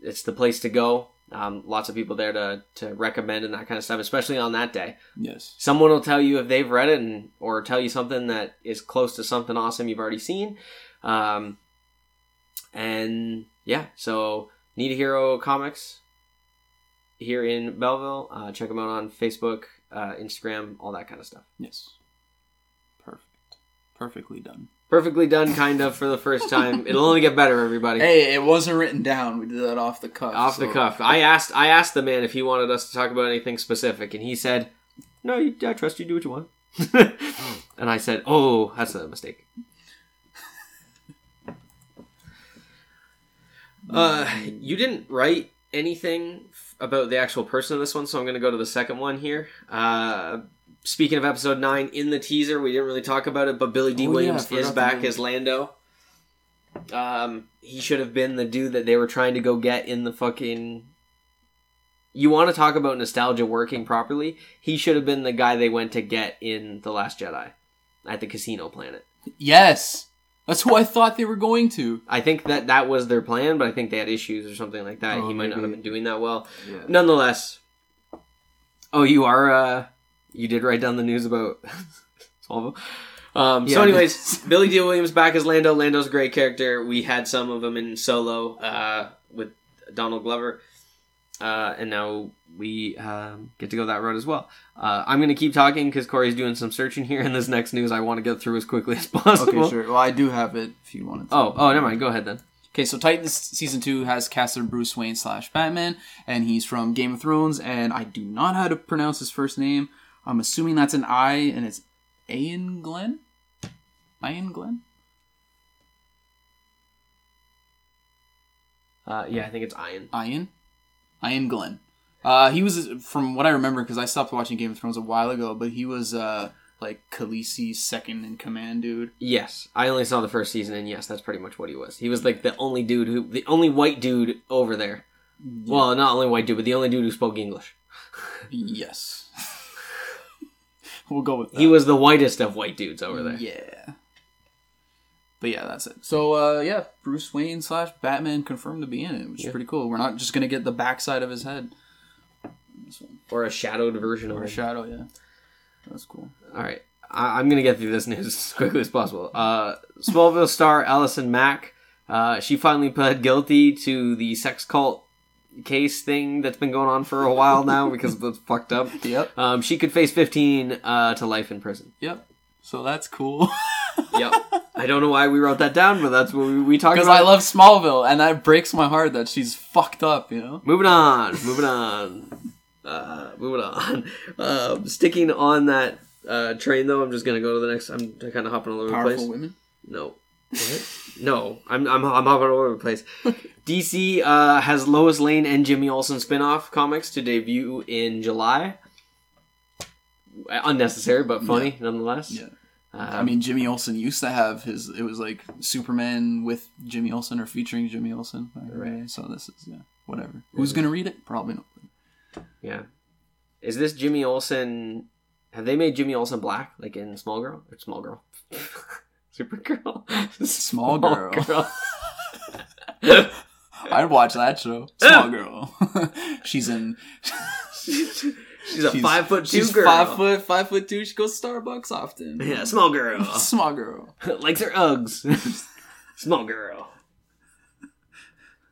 It's the place to go. Um, lots of people there to to recommend and that kind of stuff, especially on that day. Yes. Someone will tell you if they've read it, and or tell you something that is close to something awesome you've already seen. Um, and yeah, so Need a Hero Comics here in Belleville. Uh, check them out on Facebook, uh, Instagram, all that kind of stuff. Yes. Perfect. Perfectly done. Perfectly done, kind of, for the first time. It'll only get better, everybody. Hey, it wasn't written down. We did that off the cuff. Off the cuff. I asked. I asked the man if he wanted us to talk about anything specific, and he said, "No, you, I trust you. Do what you want." and I said, "Oh, that's a mistake." Uh, you didn't write anything about the actual person of this one, so I'm going to go to the second one here. Uh, speaking of episode nine, in the teaser, we didn't really talk about it, but Billy Dee Oh, Williams forgot is back as Lando. Um, he should have been the dude that they were trying to go get in the fucking. You want to talk about nostalgia working properly? He should have been the guy they went to get in the Last Jedi. at the Casino Planet. Yes, that's who I thought they were going to. I think that that was their plan, but I think they had issues or something like that. Oh, he might not have been doing that well. Yeah. Nonetheless, oh, you are. uh You did write down the news about. Um, Yeah, so, anyways, Billy Dee Williams back as Lando. Lando's a great character. We had some of him in Solo uh, with Donald Glover, uh, and now we um, get to go that road as well. Uh, I'm going to keep talking because Corey's doing some searching here, and this next news I want to get through as quickly as possible. Okay, sure. Well, I do have it if you wanted to. Oh, oh, never mind. Go ahead then. Okay, so Titans season two has casted Bruce Wayne slash Batman, and he's from Game of Thrones, and I do not know how to pronounce his first name. I'm assuming that's an I, and it's Iain Glen. Iain Glen. Uh, yeah, I think it's Iron. Ian. Iain Glen. Uh, he was from what I remember because I stopped watching Game of Thrones a while ago, but he was uh like Khaleesi's second in command dude. Yes, I only saw the first season, and yes, that's pretty much what he was. He was like the only dude who, the only white dude over there. Well, not only white dude, but the only dude who spoke English. Yes. we'll go with that. He was the whitest of white dudes over there. Yeah. But yeah, that's it. So uh, yeah, Bruce Wayne slash Batman confirmed to be in it, which Yeah. is pretty cool. We're not just gonna get the backside of his head. This one. Or a shadowed version of Or a him. shadow, yeah. That's cool. All right, I- I'm gonna get through this news as quickly as possible. Uh, Smallville star Allison Mack, uh, she finally pled guilty to the sex cult case thing that's been going on for a while now because it's fucked up. Yep. Um, she could face 15 uh, to life in prison. Yep. So that's cool. Yep. I don't know why we wrote that down, but that's what we, we talked about. Because. I love Smallville, and that breaks my heart that she's fucked up. You know. Moving on, moving on, uh, moving on. Um, sticking on that uh, train though, I'm just gonna go to the next. I'm kind of hopping all over the Powerful place. women. No, What? no, I'm I'm I'm hopping all over the place. DC uh, has Lois Lane and Jimmy Olsen spin-off comics to debut in July. Unnecessary but funny nonetheless. Yeah. Um, I mean, Jimmy Olsen used to have his. It was like Superman with Jimmy Olsen or featuring Jimmy Olsen. Right. So this is yeah, whatever. Who's gonna read it? Probably not. yeah. Is this Jimmy Olsen? Have they made Jimmy Olsen black, like in Small Girl or Small Girl? Supergirl. Small Girl. Girl. I'd watch that show. Small girl. she's in. She's a five foot two she's girl. Five foot, five foot two. She goes to Starbucks often. Yeah, small girl. Small girl. Likes her Uggs. small girl.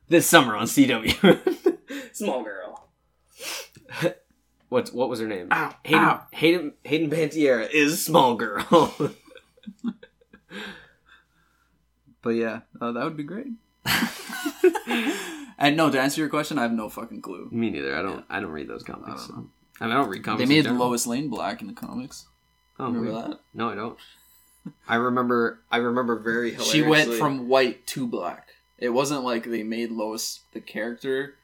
This summer on CW. small girl. What what was her name? Ow, Hayden, ow. Hayden Hayden Panettiere is small girl. But yeah, uh, that would be great. and no, to answer your question, I have no fucking clue. Me neither. I don't I don't read those comics. I don't so. know. I, mean, I don't read comics. They made general. Lois Lane black in the comics. Oh, Remember weird. that? No, I don't. I remember. I remember very hilariously. She went from white to black. It wasn't like they made Lois the character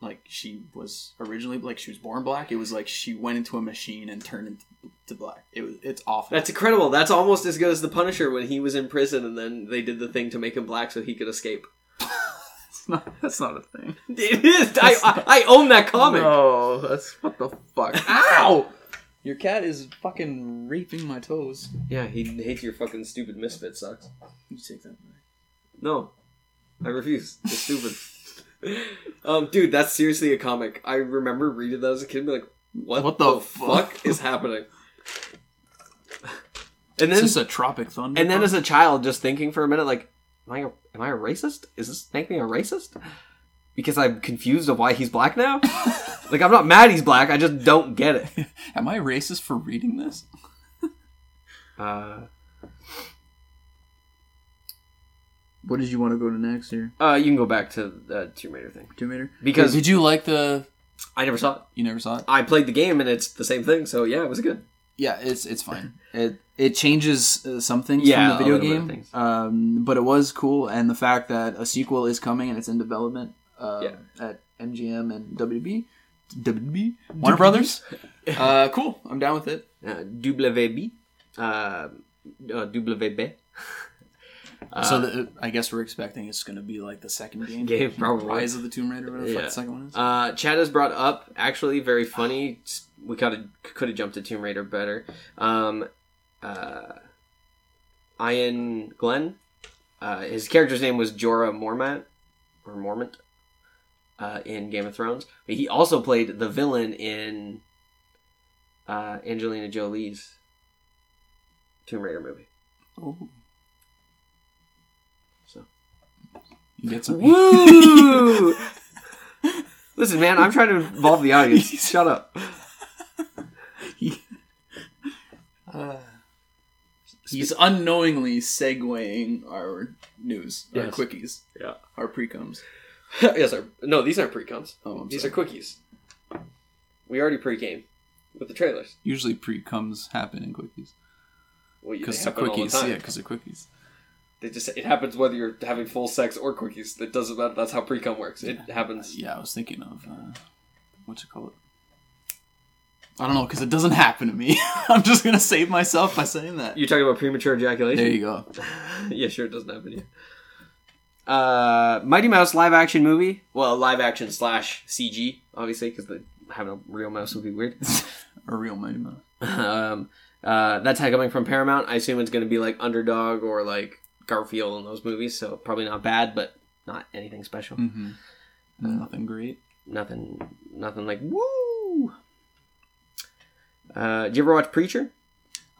like she was originally like she was born black. It was like she went into a machine and turned into to black. It was it's awful. That's incredible. That's almost as good as the Punisher when he was in prison, and then they did the thing to make him black so he could escape. That's not, that's not a thing. It is. I, I, I own that comic. No, that's what the fuck. Ow! Your cat is fucking raping my toes. Yeah, he hates your fucking stupid misfit sucks. You take that back. No, I refuse. It's stupid. um, dude, that's seriously a comic. I remember reading that as a kid, and be like, "What, What the, the fuck? fuck? is happening?" And It's then, just a Tropic Thunder. and then as a child, just thinking for a minute, like, "Am I a, am I a racist? Is this make me a racist?" Because I'm confused of why he's black now. like, I'm not mad he's black. I just don't get it. Am I racist for reading this? Uh, What did you want to go to next here? uh, you can go back to the Tomb Raider thing Tomb Raider? because did you like the? I never saw it. You never saw it. I played the game and it's the same thing. So yeah, it was good. Yeah, it's it's fine. It it changes uh, some things Yeah, from the video little bit of game, um, but it was cool, and the fact that a sequel is coming and it's in development uh, Yeah. at MGM and WB, WB, Warner Brothers. uh, cool. I'm down with it. Uh, WB, uh, uh, WB. Uh, so the, I guess we're expecting it's going to be like the second game, Game, probably. Rise of the Tomb Raider, whatever the Yeah. the second one is. Uh, Chad has brought up actually very funny. We could have could have jumped to Tomb Raider better. Um, uh, Iain Glen. Uh, his character's name was Jorah Mormont or Mormont uh, in Game of Thrones. But he also played the villain in uh, Angelina Jolie's Tomb Raider movie. Oh. So. You get some. Woo! Listen, man, I'm trying to involve the audience. Shut up. He's unknowingly segueing our news, our Yes. quickies, Yeah. our pre-coms. yes, sir. No, these aren't pre-coms. Oh, I'm These sorry. are quickies. We already pre-came with the trailers. Usually pre-coms happen in quickies Well, you- because they they're happen all the quickies. time. Yeah, because they're quickies. They just it happens whether you're having full sex or quickies. It doesn't matter. That's how pre-com works. It happens. Yeah, I was thinking of uh, what you call it. I don't know because it doesn't happen to me. I'm just gonna save myself by saying that. You're talking about premature ejaculation. There you go. yeah, sure, it doesn't happen to you. Uh, Mighty Mouse live action movie. Well, live action slash CG, obviously, because having a real mouse would be weird. A real Mighty Mouse. um, uh, that's coming from Paramount. I assume it's going to be like Underdog or like Garfield in those movies. So probably not bad, but not anything special. Mm-hmm. Nothing great. Nothing, nothing like woo. Uh, did you ever watch Preacher?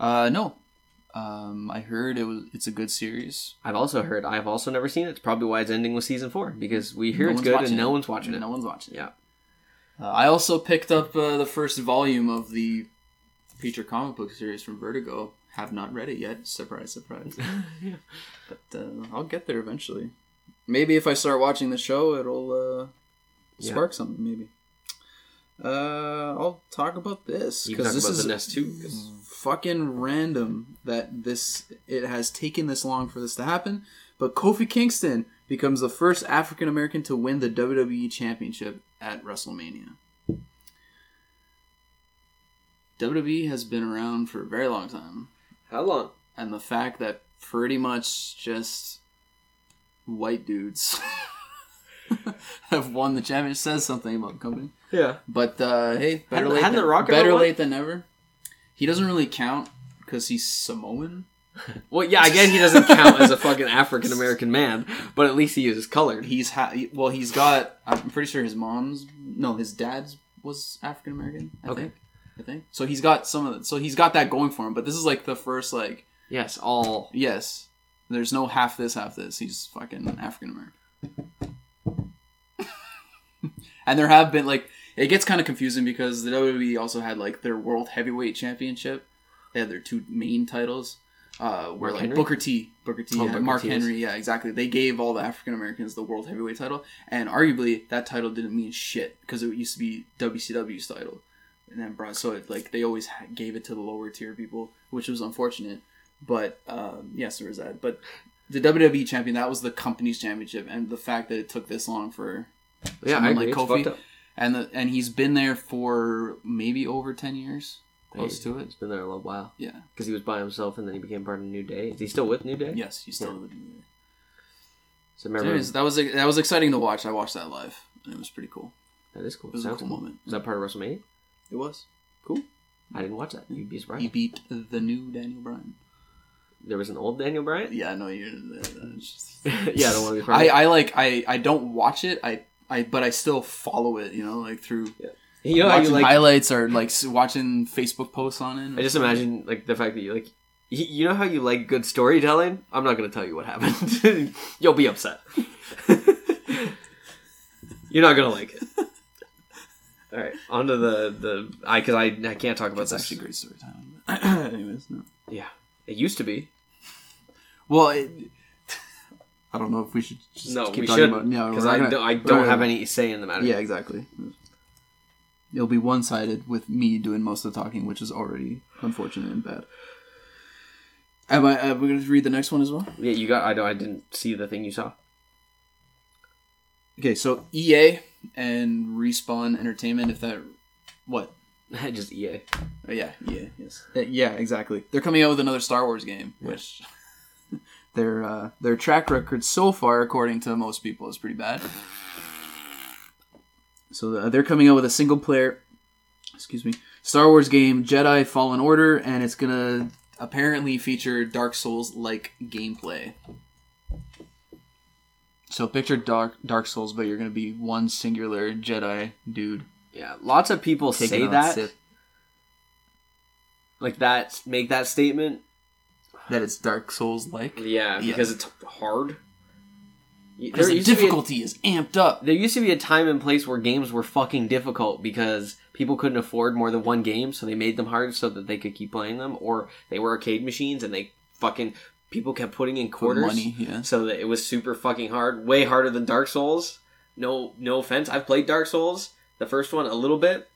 Uh, no. Um, I heard it was. It's a good series. I've also heard. I've also never seen it. It's probably why it's ending with season four because we hear No it's one's good watching and no it. one's watching it. No one's watching it. Yeah. Uh, I also picked up uh, the first volume of the Preacher comic book series from Vertigo. Have not read it yet. Surprise, surprise. But uh, I'll get there eventually. Maybe if I start watching the show, it'll uh, Yeah. spark something. Maybe. Uh, I'll talk about this because this is the Nest too. 'cause- fucking random that this it has taken this long for this to happen. But Kofi Kingston becomes the first African American to win the WWE Championship at WrestleMania. WWE has been around for a very long time, How long? and the fact that pretty much just white dudes have won the championship says something about the company. Yeah. But uh, hey, better late hadn't than, The Rock better won? late than never. He doesn't really count because he's Samoan. Well, yeah, I guess he doesn't count as a fucking African American man, but at least he is colored. He's ha- well, he's got. I'm pretty sure his mom's no, his dad's was African American. I Okay. think. I think so. He's got some of it. So he's got that going for him. But this is like the first like Yes, all. yes. There's no half this, half this. He's fucking African American. And there have been like it gets kind of confusing because the WWE also had like their World Heavyweight Championship. They had their two main titles. Uh, where Mark like Henry? Booker T, Booker T, Oh, and Booker Mark T Henry, yeah, exactly. They gave all the African Americans the World Heavyweight title, and arguably that title didn't mean shit because it used to be WCW's title, and then brought so it, like they always gave it to the lower tier people, which was unfortunate. But um, yes, there was that. But the WWE champion, that was the company's championship, and the fact that it took this long for Yeah, I agree. like Kofi, and the and he's been there for maybe over ten years, close to it. It's been there a little while Yeah. because he was by himself and then he became part of New Day. Is he still with New Day? Yes, he's still Yeah. with New Day. So remember, anyways, that was that was exciting to watch. I watched that live, and it was pretty cool. that is cool. It was a Sounds cool moment. Is that part of WrestleMania? It was. Cool. I didn't watch that. You'd be surprised. He beat the new Daniel Bryan. There was an old Daniel Bryan. Yeah, no, you're. That's uh, just... yeah, I don't want to be I. I like I I don't watch it. I I but I still follow it. You know, like through You know how you watching like. highlights or like watching Facebook posts on it. I just imagine like the fact that you like. You know how you like good storytelling? I'm not going to tell you what happened. You'll be upset. You're not going to like it. All right, on to the the I because I I can't talk about It's this. actually great storytelling. Anyways, no. Yeah, it used to be. Well, it, I don't know if we should just No, keep we talking should about. Yeah, because I I don't have any say in the matter. Yeah, exactly. It'll be one sided with me doing most of the talking, which is already unfortunate and bad. Am I? Am we going to read the next one as well? yeah. You got. I don't. I didn't see the thing you saw. Okay, so EA and Respawn Entertainment, if that, what? Just EA. Oh, yeah, EA, yes, Uh, yeah, exactly. They're coming out with another Star Wars game, which their uh, their track record so far, according to most people, is pretty bad. So uh, they're coming out with a single player, excuse me, Star Wars game, Jedi Fallen Order, and it's gonna apparently feature Dark Souls like gameplay. So picture Dark Dark Souls, but you're gonna be one singular Jedi dude Yeah, lots of people say that, Sith. like that, make that statement. That it's Dark Souls like. Yeah, because it's hard. Because the be a- difficulty is amped up. there used to be a time and place where games were fucking difficult because people couldn't afford more than one game, so they made them hard so that they could keep playing them, or they were arcade machines and they fucking people kept putting in quarters, money, yeah. so that it was super fucking hard, way harder than Dark Souls. No, no offense, I've played Dark Souls, the first one a little bit.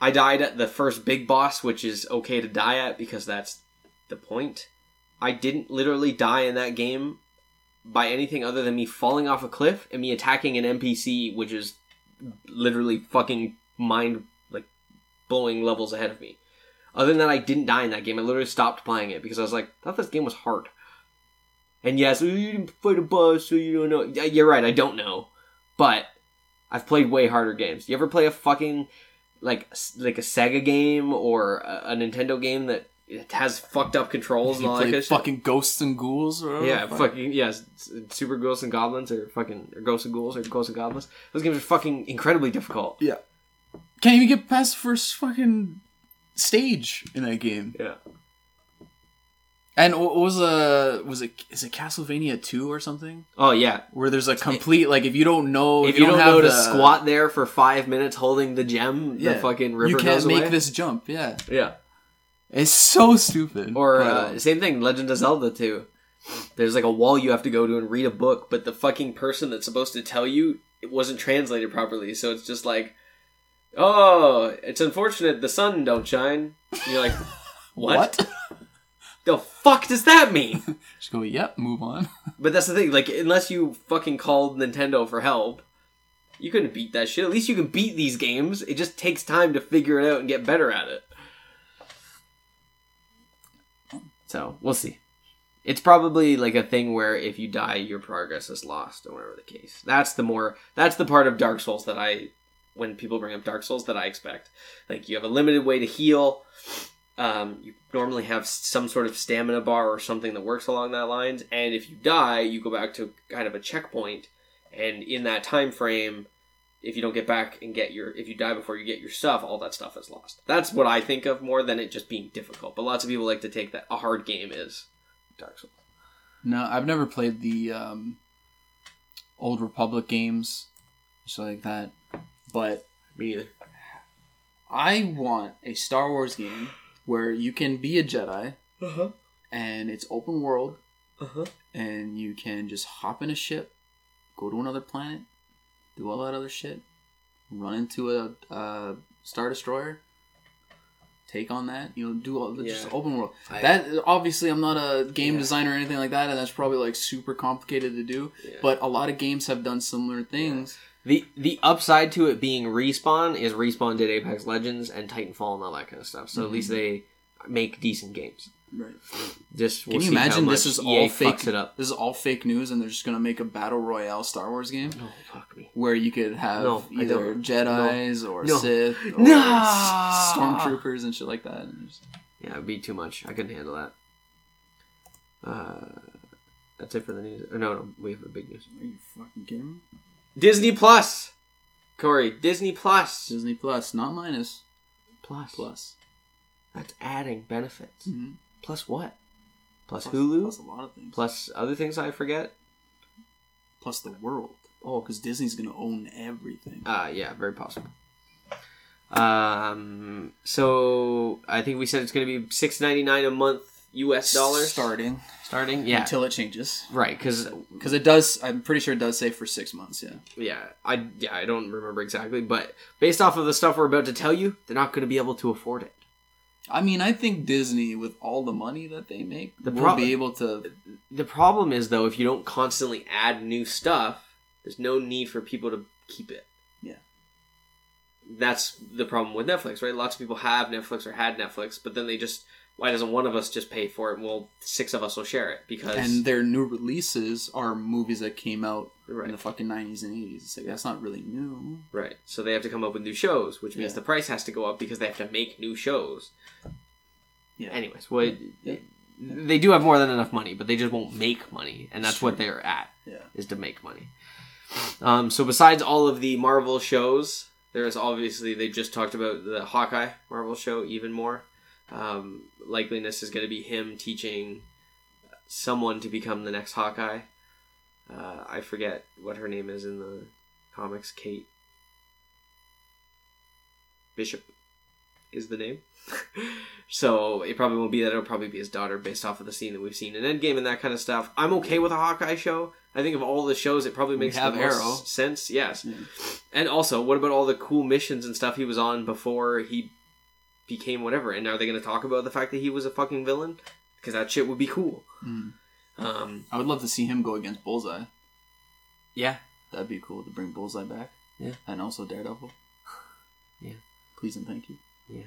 I died at the first big boss, which is okay to die at because that's the point. I didn't literally die in that game by anything other than me falling off a cliff and me attacking an NPC, which is literally fucking mind like blowing levels ahead of me. Other than that, I didn't die in that game. I literally stopped playing it because I was like, I thought this game was hard. And yes, "Oh, you didn't fight a boss, so you don't know. Yeah, you're right. I don't know, but I've played way harder games. You ever play a fucking like like a Sega game or a, a Nintendo game that it has fucked up controls and all that kind of shit? fucking Ghosts and Ghouls or Yeah, fuck. fucking yes, Super Ghosts and Goblins or fucking or Ghosts and Ghouls or Ghosts and Goblins. Those games are fucking incredibly difficult. Yeah. Can't even get past the first fucking stage in that game. Yeah. And what was a was it is it Castlevania two or something Oh yeah. where there's a complete like if you don't know If you, don't, have know to the- squat there for five minutes holding the gem, yeah, the fucking river you can't make away. this jump. Yeah, Yeah. It's so stupid. Or uh, same thing, Legend of Zelda too. There's like a wall you have to go to and read a book, but the fucking person that's supposed to tell you it wasn't translated properly, so it's just like, oh, it's unfortunate the sun don't shine. And you're like, what? the fuck does that mean? Just go. Yep. Move on. But that's the thing, like, unless you fucking called Nintendo for help, you couldn't beat that shit. At least you can beat these games. It just takes time to figure it out and get better at it. So, we'll see. It's probably like a thing where if you die, your progress is lost, or whatever the case. That's the more, that's the part of Dark Souls that I, when people bring up Dark Souls, that I expect. Like, you have a limited way to heal. Um, you normally have some sort of stamina bar or something that works along that lines, and if you die, you go back to kind of a checkpoint, and in that time frame, if you don't get back and get your, if you die before you get your stuff, all that stuff is lost. That's what I think of more than it just being difficult. But lots of people like to take that a hard game is Dark Souls. No, I've never played the um, old Republic games, so like that. But Me either. I want a Star Wars game where you can be a Jedi Uh huh. and it's open world Uh huh. and you can just hop in a ship, go to another planet, do all that other shit, run into a, a star destroyer, take on that. You know, do all just Yeah. open world. I- that obviously, I'm not a game Yeah. designer or anything like that, and that's probably like super complicated to do. Yeah. But a lot of games have done similar things. The the upside to it being respawn is respawn did Apex Legends and Titanfall and all that kind of stuff. So at least mm-hmm. they make decent games. Right. Just we'll Can you imagine this is EA all fake? it up. This is all fake news, and they're just gonna make a battle royale Star Wars game No, fuck me. where you could have No, either don't. Jedi's or No. Sith or No. stormtroopers and shit like that. Just- Yeah, it'd be too much. I couldn't handle that. Uh, that's it for the news. Or no, no, we have a big news. Are you fucking kidding me? Disney Plus. Corey, Disney Plus. Disney Plus, not minus Plus. plus. That's adding benefits. Mhm. Plus what? Plus, Plus- Hulu. plus a lot of things. Plus other things I forget. plus the world. Oh, because Disney's gonna own everything. Uh, yeah, very possible. Um, so I think we said it's going to be six ninety nine a month U.S. dollars starting starting. Yeah, until it changes. right. Because Because it does. I'm pretty sure it does say for six months. Yeah. yeah, I yeah I don't remember exactly, but based off of the stuff we're about to tell you, they're not going to be able to afford it. I mean, I think Disney, with all the money that they make, The will prob- be able to. The problem is though, if you don't constantly add new stuff, there's no need for people to keep it. Yeah. That's the problem with Netflix, right? Lots of people have Netflix or had Netflix, but then they just why doesn't one of us just pay for it? Well, six of us will share it because And their new releases are movies that came out Right. in the fucking 90s and 80s. It's like, that's not really new. right. So they have to come up with new shows, which means Yeah. the price has to go up because they have to make new shows. Yeah. Anyways, what Yeah. they do have more than enough money, but they just won't make money, and that's what they're at Yeah. is to make money. Um, so besides all of the Marvel shows, there's obviously they just talked about the Hawkeye Marvel show even more. Um, likeliness is going to be him teaching someone to become the next Hawkeye. Uh, I forget what her name is in the comics. Kate Bishop is the name. so it probably won't be that. It'll probably be his daughter, based off of the scene that we've seen in Endgame and that kind of stuff. I'm okay with a Hawkeye show. I think of all the shows, it probably makes the most sense. Yes, Yeah. and also, what about all the cool missions and stuff he was on before he became whatever? And are they going to talk about the fact that he was a fucking villain? Because that shit would be cool. Mm. Um, I would love to see him go against Bullseye. yeah, That'd be cool to bring Bullseye back. Yeah. And also Daredevil. Yeah. Please and thank you. Yeah.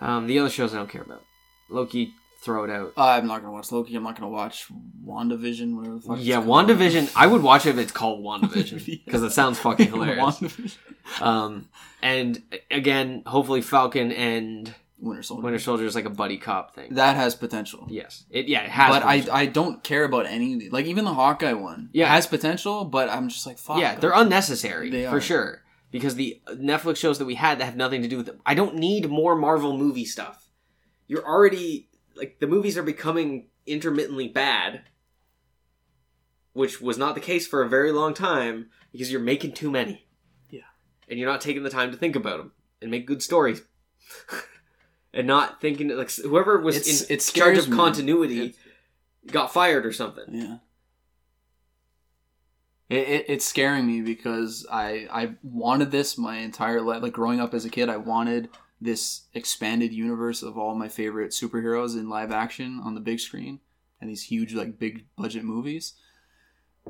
Um, the other shows I don't care about. Loki, throw it out. Uh, I'm not gonna watch Loki. I'm not gonna watch WandaVision, whatever the fuck. Yeah. WandaVision. I would watch it if it's called WandaVision because it sounds fucking hilarious. Um, and again, hopefully Falcon and Winter Soldier. Winter Soldier is like a buddy cop thing. That has potential. Yes, it yeah it has. but I, potential. I don't care about any of these. like even the Hawkeye one. Yeah. has potential, but I'm just like fuck. yeah, they're unnecessary They for sure. Because the Netflix shows that we had that have nothing to do with it. I don't need more Marvel movie stuff. You're already like the movies are becoming intermittently bad, which was not the case for a very long time because you're making too many. Yeah. and you're not taking the time to think about them and make good stories. and not thinking like whoever was It's- in charge of me. continuity got fired or something. Yeah. It, it, it's scaring me because I I wanted this my entire life. Like growing up as a kid, I wanted this expanded universe of all my favorite superheroes in live action on the big screen and these huge like big budget movies.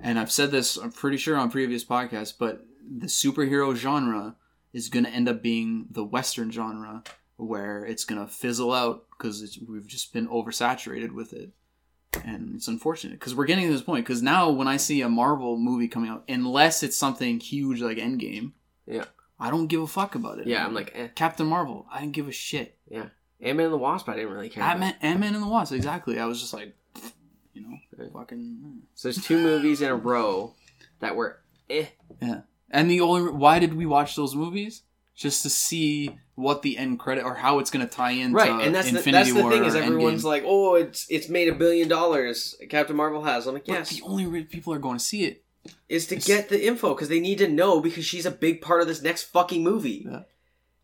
And I've said this, I'm pretty sure on previous podcasts, but the superhero genre is going to end up being the Western genre, where it's going to fizzle out because we've just been oversaturated with it and it's unfortunate because we're getting to this point. Because now, when I see a Marvel movie coming out, unless it's something huge like Endgame, Yeah. I don't give a fuck about it. Yeah, I'm like, eh. Captain Marvel. I didn't give a shit. Yeah, Ant Man and the Wasp. I didn't really care. Ant-Man, Ant-Man and the Wasp. Exactly. I was just like, you know, Right. fucking. So there's two movies in a row that were eh. Yeah. And the only why did we watch those movies? Just to see what the end credit or how it's going to tie into right, and that's the, Infinity that's the War thing is everyone's Endgame. like, oh, it's it's made a billion dollars. Captain Marvel has. I'm like, But yes, the only people are going to see it. Is to get the info because they need to know because she's a big part of this next fucking movie. Yeah.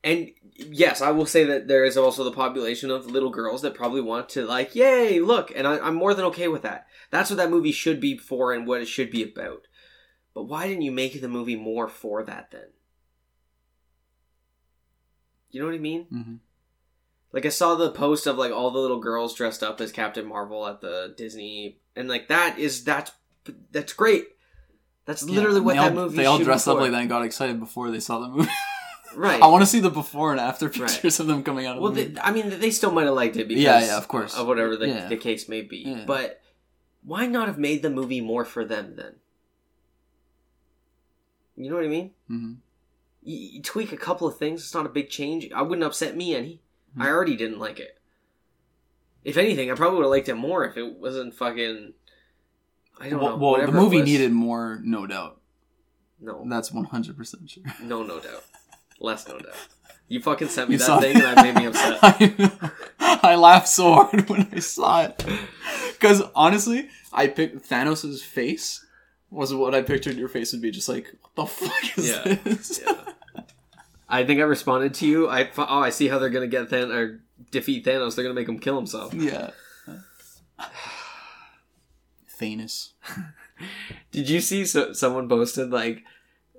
And yes, I will say that there is also the population of little girls that probably want to like, yay, look, and I, I'm more than okay with that. That's what that movie should be for and what it should be about. But why didn't you make the movie more for that then? You know what I mean? Mhm. Like I saw the post of like all the little girls dressed up as Captain Marvel at the Disney, and like that is that's that's great. That's literally Yeah, what they that all, movie. They all should be dressed up like that and got excited before they saw the movie. right? I want to see the before and after Right. pictures of them coming out of Well, the they. I mean, they still might have liked it because Yeah, yeah, of course. of whatever the, Yeah. the case may be. Yeah. But why not have made the movie more for them then? You know what I mean? hmm You, you tweak a couple of things; it's not a big change. I wouldn't upset me any. Hmm. I already didn't like it. If anything, I probably would have liked it more if it wasn't fucking. I don't Well, know. well, the movie needed more, no doubt. no, That's one hundred percent sure. no, no doubt, less no doubt. You fucking sent me You that thing, and that made me upset. I. I laughed so hard when I saw it because honestly, I picked Thanos' face was what I pictured your face would be. Just like what the fuck is Yeah. this? Yeah. I think I responded to you. I oh, I see how they're gonna get Than or defeat Thanos. They're gonna make him kill himself. yeah. Thanos. Did you see so, someone posted like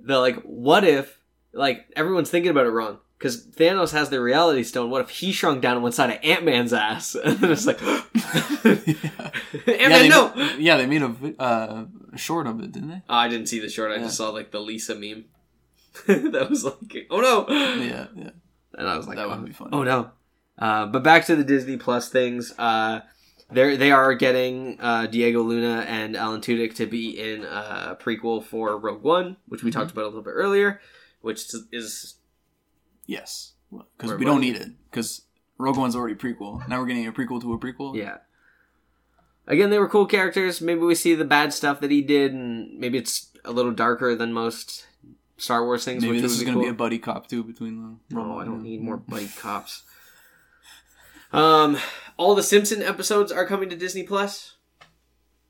they're like, what if like everyone's thinking about it wrong because Thanos has the Reality Stone. What if he shrunk down one side of Ant Man's ass? And it's like, Ant yeah, Man, they, no. yeah, they made a uh, short of it, didn't they? Oh, I didn't see the short. I Yeah. just saw like the Lisa meme. that was like, oh no. Yeah, yeah. And I was like, That oh, would be funny. Oh no. Uh, but back to the Disney Plus things. Uh, they they are getting uh, Diego Luna and Alan Tudyk to be in a prequel for Rogue One, which we Mhm. talked about a little bit earlier, which is Yes, because We're don't need it. Because Rogue One's already prequel. Now we're getting a prequel to a prequel. Yeah. Again, they were cool characters. Maybe we see the bad stuff that he did, and maybe it's a little darker than most Star Wars things. Maybe which this is going to be a buddy cop too between them. No, I don't need more buddy cops. Um, all the Simpson episodes are coming to Disney Plus.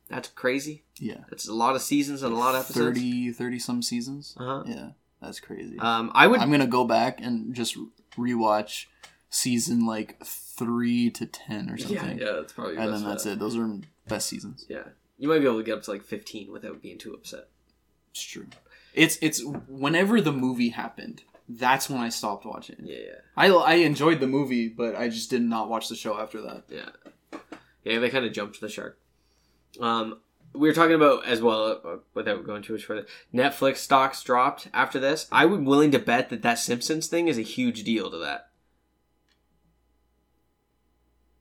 That's crazy. Yeah. That's a lot of seasons and a lot of episodes. 30, 30 some seasons. Uh-huh. Yeah, that's crazy. Um, I would. I'm gonna go back and just rewatch season like three to ten or yeah, something, yeah, that's probably. and then that's it. Those are best seasons. Yeah, you might be able to get up to like 15 without being too upset. It's true. It's it's whenever the movie happened, that's when I stopped watching. Yeah, yeah, I I enjoyed the movie, but I just did not watch the show after that. yeah. Yeah, they kind of jumped the shark. Um, we were talking about as well uh, without going too much further. Netflix stocks dropped after this. I would willing to bet that that Simpsons thing is a huge deal to that.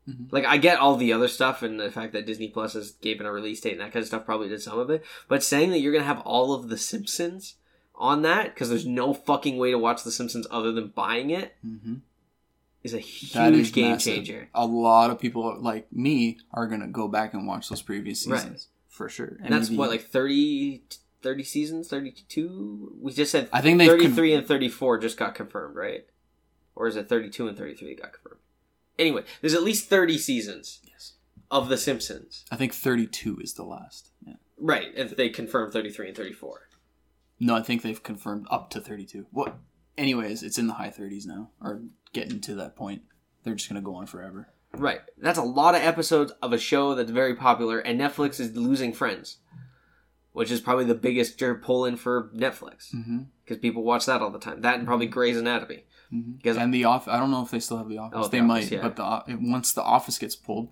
Mhm. Like I get all the other stuff and the fact that Disney Plus has given a release date and that kind of stuff probably did some of it, but saying that you're gonna have all of the Simpsons on that because there's no fucking way to watch the Simpsons other than buying it Mm-hmm. is a huge is game massive. changer. A lot of people like me are gonna go back and watch those previous Right. seasons for sure. And that's maybe- what like 30, 30 seasons, thirty two. We just said I think they've con- and thirty four just got confirmed, right? Or is it thirty two and thirty three got confirmed? Anyway, there's at least thirty seasons Yes. of The Simpsons, I think 32 is the last. Yeah. right? If they confirm thirty three and thirty four. No, I think they've confirmed up to 32. What? Anyways, it's in the high 30s now, or getting to that point. They're just gonna go on forever. Right. That's a lot of episodes of a show that's very popular, and Netflix is losing Friends, which is probably the biggest pull in for Netflix Mm-hmm. because people watch that all the time. That and probably Grey's Anatomy. Because and the off, I don't know if they still have the office. Oh, they The might, Office, yeah. but the once the office gets pulled,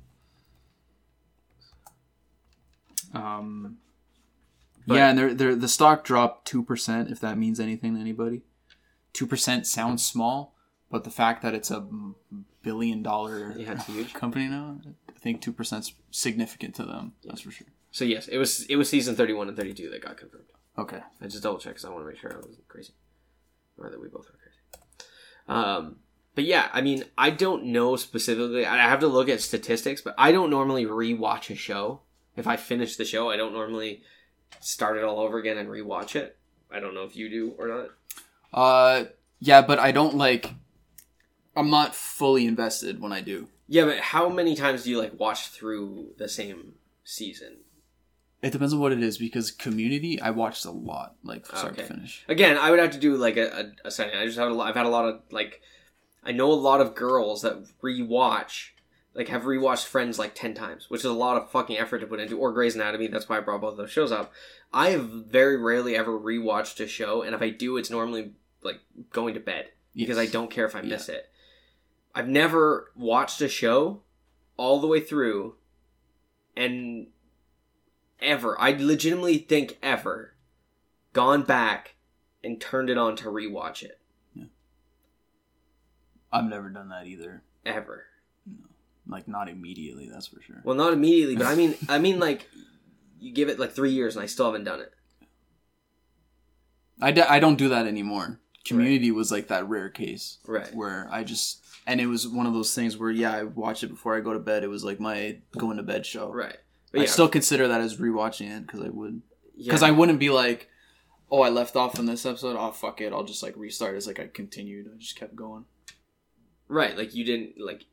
um, But- yeah, and they're, they're, the stock dropped two percent. If that means anything to anybody, two percent sounds small, but the fact that it's a billion dollar Yeah, huge. company now, I think two percent's significant to them. That's for sure. so yes, it was it was season thirty one and thirty two that got confirmed. Okay. I just double checked because I want to make sure I wasn't crazy, or that we both were crazy. Um, but yeah, I mean, I don't know specifically. I have to look at statistics, but I don't normally rewatch a show. If I finish the show, I don't normally start it all over again and rewatch it. I don't know if you do or not. Uh, yeah, but I don't like. I'm not fully invested when I do. Yeah, but how many times do you like watch through the same season? It depends on what it is because Community I watched a lot, like from start to finish. Again, I would have to do like a, a, a setting. I just have a lot, I've had a lot of like I know a lot of girls that rewatch like have rewatched Friends like ten times, which is a lot of fucking effort to put into. Or Grey's Anatomy. That's why I brought both those shows up. I have very rarely ever rewatched a show, and if I do, it's normally like going to bed because I don't care if I miss it. I've never watched a show all the way through and ever, I legitimately think ever, gone back and turned it on to rewatch it. Yeah. I've never done that either. Ever. Like not immediately, that's for sure. Well, not immediately, but I mean, I mean, like, you give it like three years and I still haven't done it. I, d- I don't do that anymore. Community was like that rare case Right. where I just and it was one of those things where yeah I watch it before I go to bed. It was like my going to bed show. Right. But I yeah, still consider that as rewatching it because I would yeah. because I wouldn't be like, oh I left off in this episode. Oh fuck it, I'll just like restart. It's like I continued. I just kept going. Right, like you didn't like.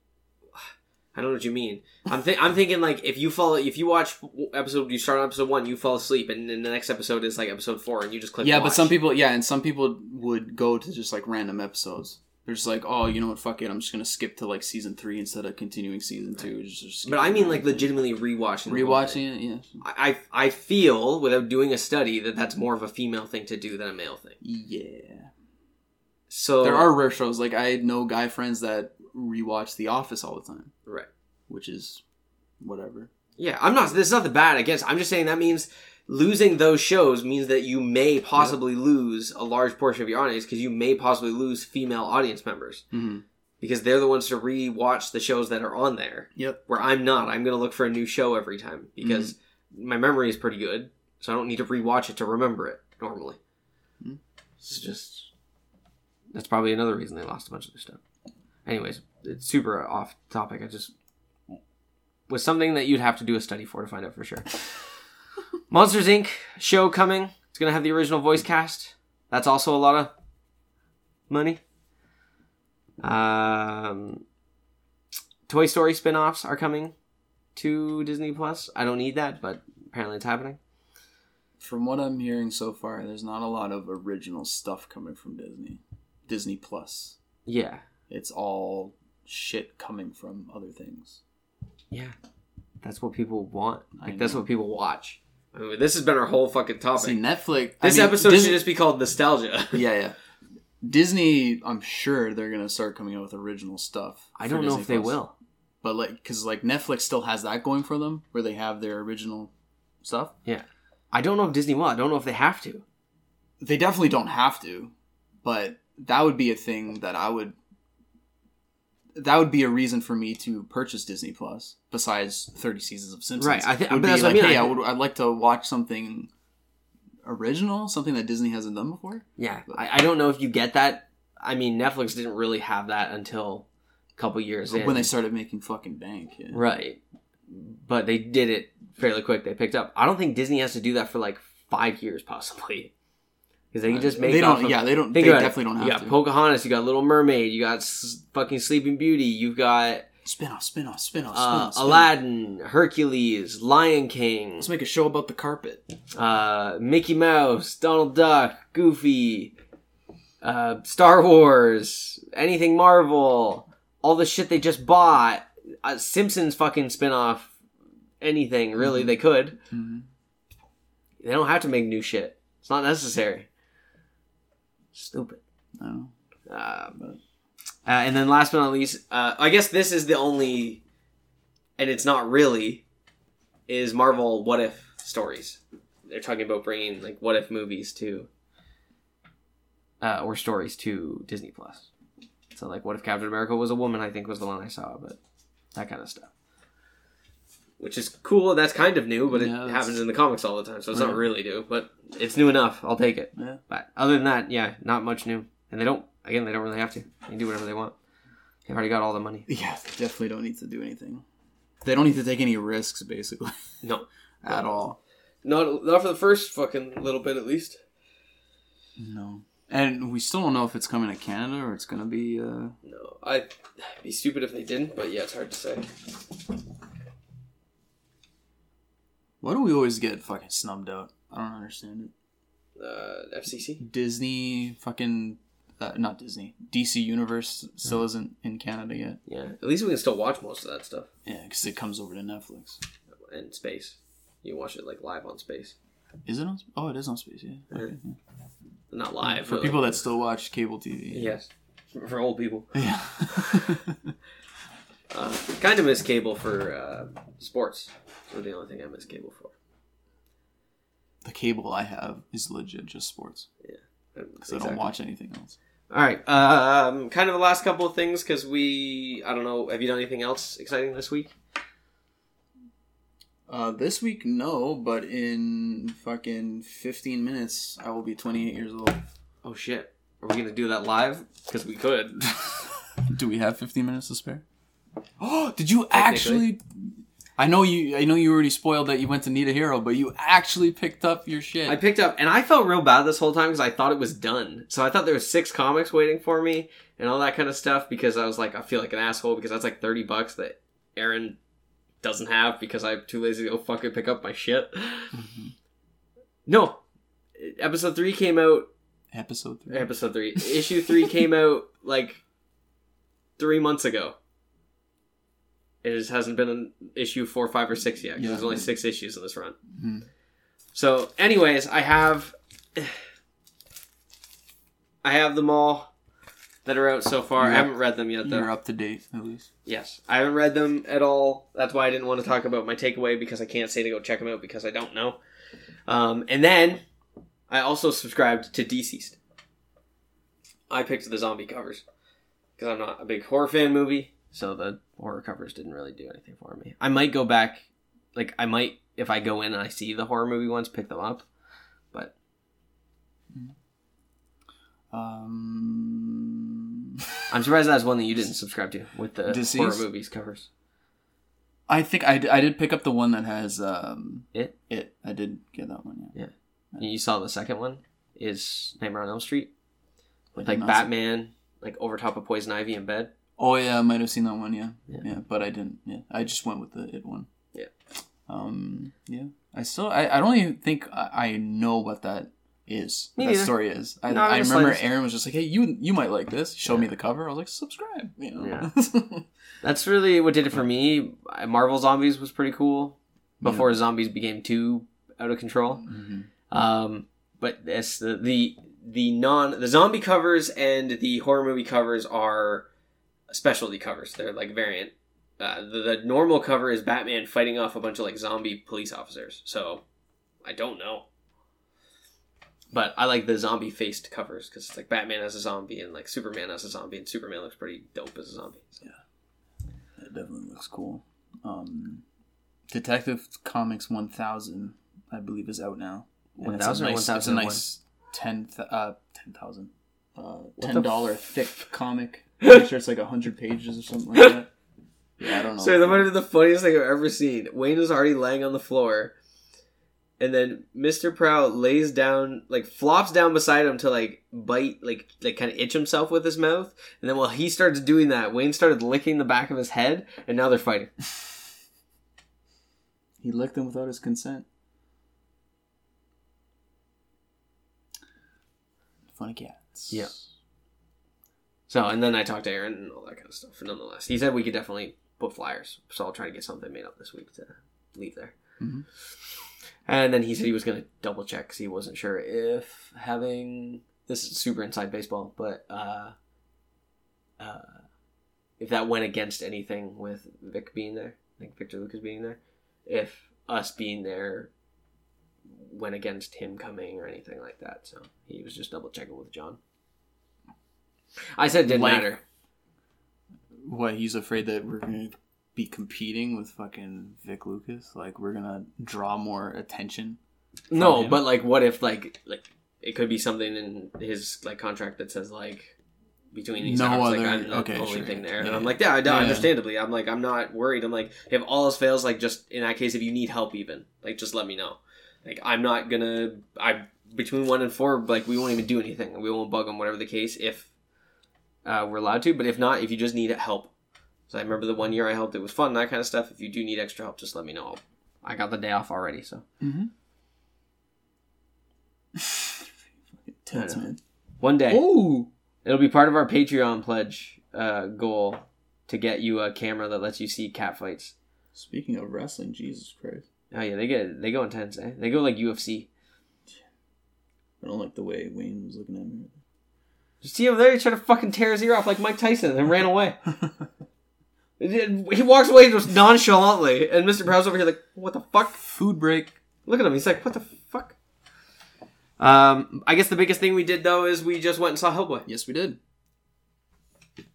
I don't know what you mean. I'm th- I'm thinking like if you follow if you watch episode you start on episode one you fall asleep and then the next episode is like episode four and you just click yeah, but some people yeah, and some people would go to just like random episodes. They're just like, oh, you know what, fuck it, I'm just gonna skip to like season three instead of continuing season two. Just, just But I mean like legitimately rewatching. the whole thing. rewatching it. Yeah, I I I feel without doing a study that that's more of a female thing to do than a male thing. yeah. So There are rare shows like I know guy friends that rewatch The Office all the time, right. which is whatever. Yeah, I'm not. This There's nothing bad against. I'm just saying that means losing those shows means that you may possibly lose a large portion of your audience because you may possibly lose female audience members Mm-hmm. because they're the ones to re-watch the shows that are on there. Yep. Where I'm not. I'm gonna look for a new show every time because my memory is pretty good, so I don't need to re-watch it to remember it normally. Mhm. It's just that's probably another reason they lost a bunch of their stuff. Anyways, it's super off topic. I just was something that you'd have to do a study for to find out for sure. Monsters Inc. show coming. It's gonna have the original voice cast. That's also a lot of money. Um, Toy Story spin-offs are coming to Disney Plus. I don't need that, but apparently it's happening. From what I'm hearing so far, there's not a lot of original stuff coming from Disney. Disney Plus. Yeah, It's all shit coming from other things. yeah, that's what people want. Like that's what people watch. I mean, this has been our whole fucking topic. See, Netflix. I this mean, episode Disney- should just be called nostalgia. yeah, yeah. Disney, I'm sure they're gonna start coming out with original stuff. I don't know Disney if they Plus. will. but like, because like Netflix still has that going for them, where they have their original stuff. Yeah. I don't know if Disney will. I don't know if they have to. They definitely don't have to, but that would be a thing that I would. That would be a reason for me to purchase Disney Plus, besides thirty seasons of Simpsons. Right, I thi- would be that's what I like, mean, hey, I would. I'd like to watch something original, something that Disney hasn't done before. Yeah, I, I don't know if you get that. I mean, Netflix didn't really have that until a couple years in. When they started making fucking bank, yeah. right, but they did it fairly quick. They picked up. I don't think Disney has to do that for like five years, possibly, because they can just make. They off don't. of- yeah, they don't. They about it. definitely don't have You got to. Pocahontas. You got Little Mermaid. You got s- fucking Sleeping Beauty. You've got spin off, spin off, spin off, uh, off. Aladdin, Hercules, Lion King, Let's make a show about the carpet. uh, Mickey Mouse, Donald Duck, Goofy, uh, Star Wars, anything Marvel, all the shit they just bought, uh, Simpsons fucking spinoff, anything really Mhm. they could. Mm-hmm. They don't have to make new shit. It's not necessary. Stupid. No. Uh, but, uh, and then last but not least, uh, I guess this is the only, and it's not really, is Marvel What If stories. They're talking about bringing like What If movies to, uh, or stories to Disney Plus. So like, What If Captain America was a woman? I think was the one I saw, but that kind of stuff. Which is cool. That's kind of new, but it Yeah, that's- happens in the comics all the time, so it's not really new. But it's new enough. I'll take it. Yeah. But other than that, yeah, not much new. And they don't. Again, they don't really have to. They can do whatever they want. They've already got all the money. Yeah, they definitely don't need to do anything. They don't need to take any risks, basically, No, at all. not not for the first fucking little bit at least. No. And we still don't know if it's coming to Canada or it's gonna be. uh No, I'd be stupid if they didn't. But yeah, it's hard to say. Why do we always get fucking snubbed out? I don't understand it. Uh, FCC. Disney, fucking, uh, not Disney. DC Universe still isn't in Canada yet. Yeah, at least we can still watch most of that stuff Yeah, because it comes over to Netflix. in space. You watch it like live on space, Is it on? Oh, it is on Space. Yeah. Okay. not live For but, people that still watch cable TV. Yes, for old people. Yeah. Uh, kind of miss cable for uh, sports. So the only thing I miss cable for. the cable I have is legit just sports Yeah, because I don't watch anything else. All right. Um, kind of the last couple of things because we, I don't know. Have you done anything else exciting this week? Uh, this week, no, but in fucking 15 minutes, I will be 28 years old. Oh shit! Are we gonna do that live? Because we could. Do we have 15 minutes to spare? Oh, did you actually? I know you. I know you already spoiled that you went to Need a Hero, but you actually picked up your shit. I picked up, and I felt real bad this whole time because I thought it was done. So I thought there was six comics waiting for me and all that kind of stuff because I was like, I feel like an asshole because that's like thirty bucks that Aaron doesn't have because I'm too lazy to go fucking pick up my shit. Mm-hmm. No, episode three came out Episode three. episode three. Issue three came out like three months ago. It just hasn't been an issue four, five, or six yet. Yeah. There's only six issues in this run. Mhm. So, anyways, I have, I have them all that are out so far. I haven't read them yet, though. You're up to date at least. Yes, I haven't read them at all. That's why I didn't want to talk about my takeaway because I can't say to go check them out because I don't know. Um, and then I also subscribed to DCeased. I picked the zombie covers because I'm not a big horror fan movie, so the horror covers didn't really do anything for me. I might go back, like I might if I go in and I see the horror movie ones, pick them up. But Um, I'm surprised that's one that you didn't subscribe to with the DCeased? horror movies covers. I think I, I did pick up the one that has um It? it. I did get that one. Yeah. You saw the second one is Nightmare on Elm Street with like not see- Batman like over top of Poison Ivy in bed. Oh yeah, I might have seen that one. Yeah. Yeah. yeah, But I didn't. Yeah, I just went with the it one. Yeah. Um. Yeah. I still. I, I don't even think I, I know what that is. Me that story is. I, Not I remember slightest. Aaron was just like, "Hey, you you might like this." He showed me the cover. I was like, "Subscribe." You know. Yeah. That's really what did it for me. Marvel Zombies was pretty cool before zombies became too out of control. Mhm. Um, but this the, the the non the zombie covers and the horror movie covers are specialty covers. They're like variant. Uh, the, the normal cover is Batman fighting off a bunch of like zombie police officers. So I don't know, but I like the zombie faced covers because it's like Batman as a zombie and like Superman as a zombie, and Superman looks pretty dope as a zombie. So. It definitely looks cool. Um, Detective Comics 1000, I believe, is out now. And it's a 1000 nice- It's a 1001? nice 10, th- uh, 10,000. Uh, $10 thick comic. I'm sure it's like 100 pages or something like that. Yeah, I don't know. So that might have been the funniest thing I've ever seen. Wayne was already laying on the floor, and then Mr. Prout lays down, like flops down beside him to like bite, like like kind of itch himself with his mouth. And then while he starts doing that, Wayne started licking the back of his head, and now they're fighting. He licked him without his consent. Funny cats. Yeah. So, and then I talked to Aaron and all that kind of stuff. And nonetheless, he said we could definitely put flyers. So I'll try to get something made up this week to leave there. Mhm. And then he said he was going to double check because he wasn't sure if having this is super inside baseball, but uh, uh, if that went against anything with Vic being there, like Victor Lucas being there, if us being there went against him coming or anything like that. So he was just double checking with John. I said it didn't Like- matter. What, he's afraid that we're going to be competing with fucking Vic Lucas? Like, we're going to draw more attention? No, him. but like, what if like like it could be something in his like contract that says like between these No hours, like I'm the only sure. thing there, and Yeah. I'm like, yeah, I, Yeah. understandably, I'm like, I'm not worried. I'm like, if all else fails, like just in that case, if you need help, even like just let me know. Like I'm not gonna, I between one and four, like we won't even do anything. We won't bug them, whatever the case, if uh, we're allowed to. But if not, if you just need help, so I remember the one year I helped, it was fun, that kind of stuff. If you do need extra help, just let me know. I got the day off already, so Mm-hmm. Tense, man. one day. Oh! It'll be part of our Patreon pledge uh, goal to get you a camera that lets you see cat fights. Speaking of wrestling, Jesus Christ. Oh yeah, they get they go intense. Eh? They go like UFC. I don't like the way Wayne was looking at me. You see over there, he tried to fucking tear his ear off like Mike Tyson and ran away. he walks away just nonchalantly, and Mr. Brown's over here like, what the fuck? Food break. Look at him. He's like, what the fuck? Um, I guess the biggest thing we did though is we just went and saw Hellboy. Yes, we did.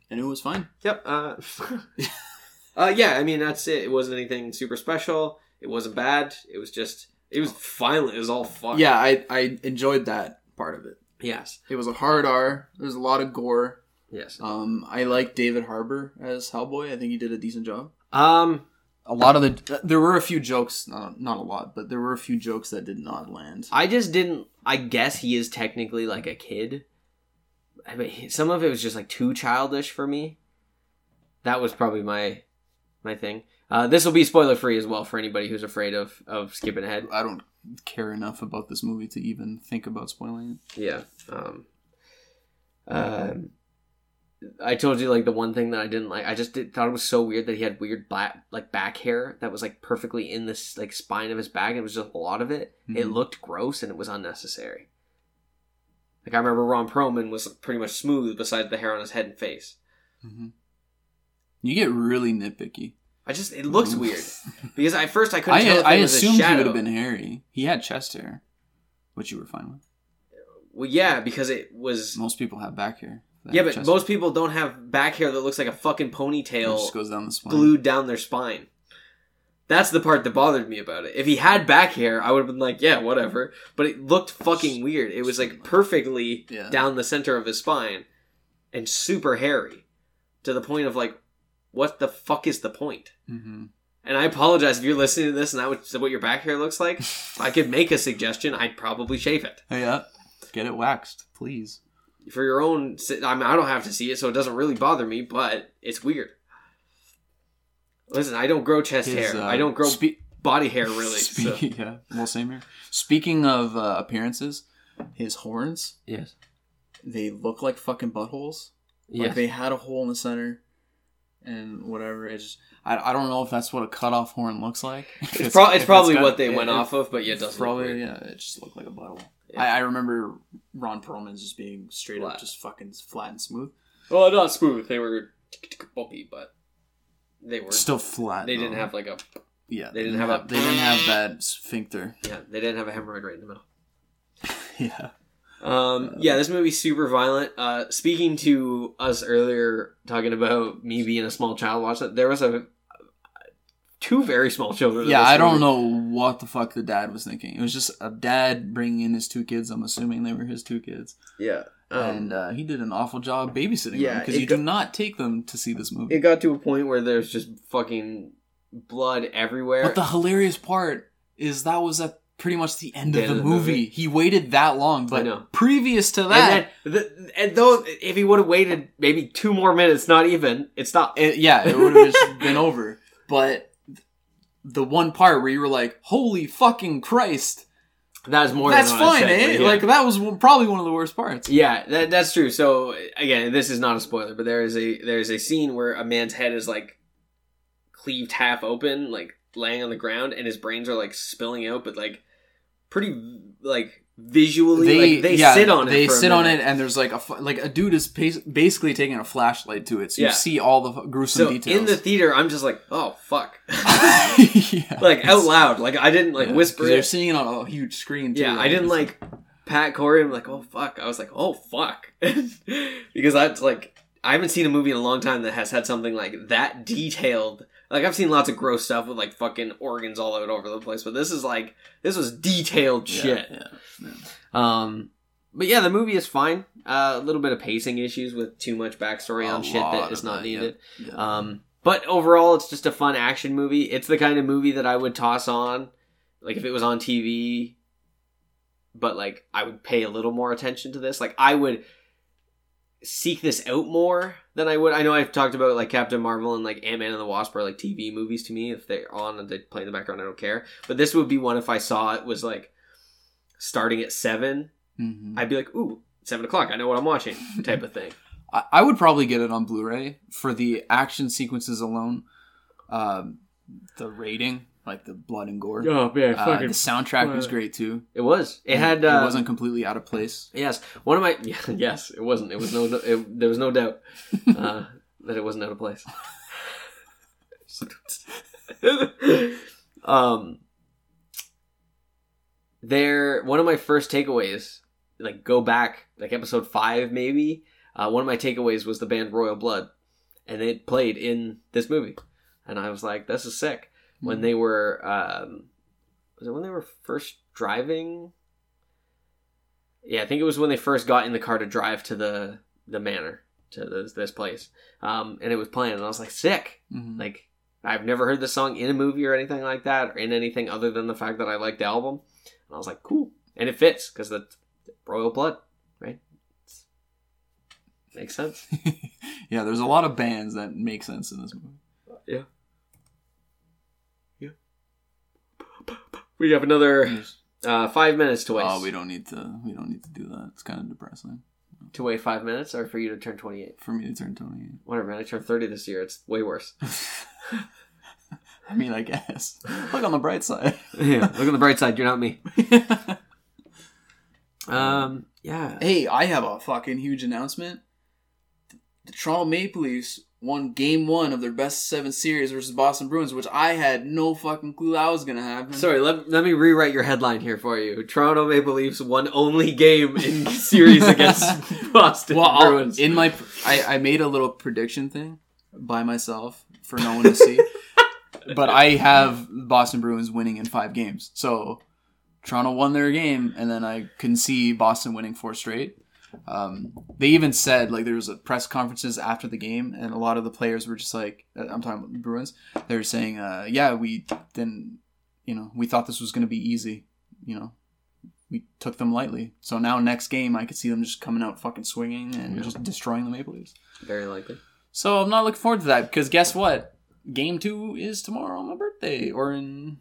And it was fine. Yep. Uh, uh, yeah, I mean that's it. It wasn't anything super special. It wasn't bad. It was just it was violent. It was all fun. Yeah, I, I enjoyed that part of it. Yes. It was a hard R. There's a lot of gore. Yes. Um, I like David Harbour as Hellboy. I think he did a decent job. Um. A lot of the there were a few jokes, not, not a lot, but there were a few jokes that did not land. I just didn't. I guess he is technically like a kid. I mean, some of it was just like too childish for me. That was probably my my thing. Uh, this will be spoiler free as well for anybody who's afraid of of skipping ahead. I don't care enough about this movie to even think about spoiling it. Yeah. Um, um, I told you like the one thing that I didn't like. I just did, thought it was so weird that he had weird black like back hair that was like perfectly in this like spine of his back. And it was just a lot of it. It Mhm. looked gross and it was unnecessary. Like I remember Ron Perlman was pretty much smooth besides the hair on his head and face. Mm-hmm. You get really nitpicky. I just it looks Ooh. weird because at first I couldn't I, tell if I it was a assumed he would have been hairy. He had chest hair, which you were fine with. Well, yeah, because it was. Most people have back hair. Yeah, but chest most people don't have back hair that looks like a fucking hair. It ponytail just goes down the spine. glued down their spine. That's the part that bothered me about it. If he had back hair, I would have been like, yeah, whatever. But it looked fucking weird. It was like perfectly Yeah. down the center of his spine. and super hairy to the point of like, what the fuck is the point? hmm And I apologize if you're listening to this and that was what your back hair looks like. if I could make a suggestion, I'd probably shave it Yeah, get it waxed, please. for your own. I mean, I don't have to see it, so it doesn't really bother me, but it's weird. Listen, I don't grow chest His, hair. uh, I don't grow spe- body hair really. so- Speaking, yeah, well, same here. Speaking of uh, appearances, his horns Yes. they look like fucking buttholes. Like Yes. they had a hole in the center, and whatever. It's just I, I don't know if that's what a cutoff horn looks like. If It's, pro- it's probably got- what they it- went it off of, but yeah, it doesn't. Probably yeah. It just looked like a bottle. Yeah. I, I remember Ron Perlman's just being straight Flat. up just fucking flat and smooth. Well, not smooth. They were bumpy, but they were. Still flat. They didn't have like a. Yeah, they didn't have a- They didn't have that sphincter. Yeah, they didn't have a hemorrhoid right in the middle. Yeah. Um, yeah, this movie's super violent. Uh, speaking to us earlier, talking about me being a small child watch that. there was a two very small children. Yeah, I don't know what the fuck the dad was thinking. It was just a dad bringing in his two kids. I'm assuming they were his two kids, Yeah, um, and uh, he did an awful job babysitting Yeah, them because you go- do not take them to see this movie. it got to a point where there's just fucking blood everywhere. But the hilarious part is that was at pretty much the end The of end the of the movie. He waited that long, but previous to that, and then, the, and though if he would have waited maybe two more minutes, not even, it's not. it, yeah, it would have just been over. But the one part where you were like, "Holy fucking Christ!" That is more. That's than what I fine, said, eh? yeah. Like that was probably one of the worst parts. Yeah, that, that's true. So again, this is not a spoiler, but there is a there is a scene where a man's head is like cleaved half open, like laying on the ground, and his brains are like spilling out, but like pretty like visually, like they yeah, sit on it. They sit on it, and there's like a like a dude is basically taking a flashlight to it, so Yeah. you see all the gruesome So details. in the theater, I'm just like, oh fuck, yeah. like out loud. Like I didn't like whisper They're seeing it on a huge screen. Too, Yeah, I didn't like pat Corey. I'm like, oh fuck. I was like, oh fuck, because that's like I haven't seen a movie in a long time that has had something like that detailed. Like I've seen lots of gross stuff with like fucking organs all over the place, but this is like this was detailed Yeah, shit. yeah, yeah. Um, but yeah, the movie is fine. Uh, a little bit of pacing issues with too much backstory A on shit that is not that, needed. Um, but overall, it's just a fun action movie. It's the kind of movie that I would toss on, like if it was on TV. But like, I would pay a little more attention to this. Like, I would seek this out more than I would. I know I've talked about like Captain Marvel and like Ant Man and the Wasp are like TV movies to me. If they're on and they play in the background, I don't care. But this would be one if I saw it was like starting at seven. Mhm. I'd be like, ooh, seven o'clock. I know what I'm watching, type of thing. I, I would probably get it on Blu-ray for the action sequences alone. Um, the rating, like the blood and gore. Oh man, Uh, the soundtrack was great too. It was. It had. Uh, it wasn't completely out of place. Yes, one of my. Yeah, yes, it wasn't. It was no. It, there was no doubt uh, that it wasn't out of place. um, there. One of my first takeaways, like go back, like episode five, maybe. Uh, one of my takeaways was the band Royal Blood, and it played in this movie, and I was like, "This is sick." When they were, um, was it when they were first driving? Yeah, I think it was when they first got in the car to drive to the the manor to this, this place, um, and it was playing, and I was like, "Sick!" Mhm. Like I've never heard the song in a movie or anything like that, or in anything other than the fact that I liked the album, and I was like, "Cool," and it fits because that's Royal Blood, right? It's, makes sense. yeah, there's a lot of bands that make sense in this movie. Yeah. We have another uh, five minutes to waste. Oh, we don't need to. We don't need to do that. It's kind of depressing to wait five minutes, or for you to turn twenty-eight. for me to turn Tony. Whatever, man. I turned thirty this year. It's way worse. I mean, I guess. Look on the bright side. yeah. Look on the bright side. You're not me. Um. Yeah. hey, I have a fucking huge announcement. The Toronto Maple Leafs won Game One of their best seven series versus Boston Bruins, which I had no fucking clue I was gonna happen. Sorry. Let, let me rewrite your headline here for you. Toronto Maple Leafs won only game in series against Boston well, I'll- Bruins. in my, I, I made a little prediction thing by myself for no one to see, but I have Boston Bruins winning in five games. So Toronto won their game, and then I can see Boston winning four straight. Um, they even said like there was a press conferences after the game, and a lot of the players were just like, uh, I'm talking about the Bruins. They were saying, uh, "Yeah, we didn't, you know, we thought this was going to be easy. You know, we took them lightly. So now next game, I could see them just coming out fucking swinging and just destroying the Maple Leafs. Very likely. So I'm not looking forward to that because guess what? Game two is tomorrow on my birthday, or in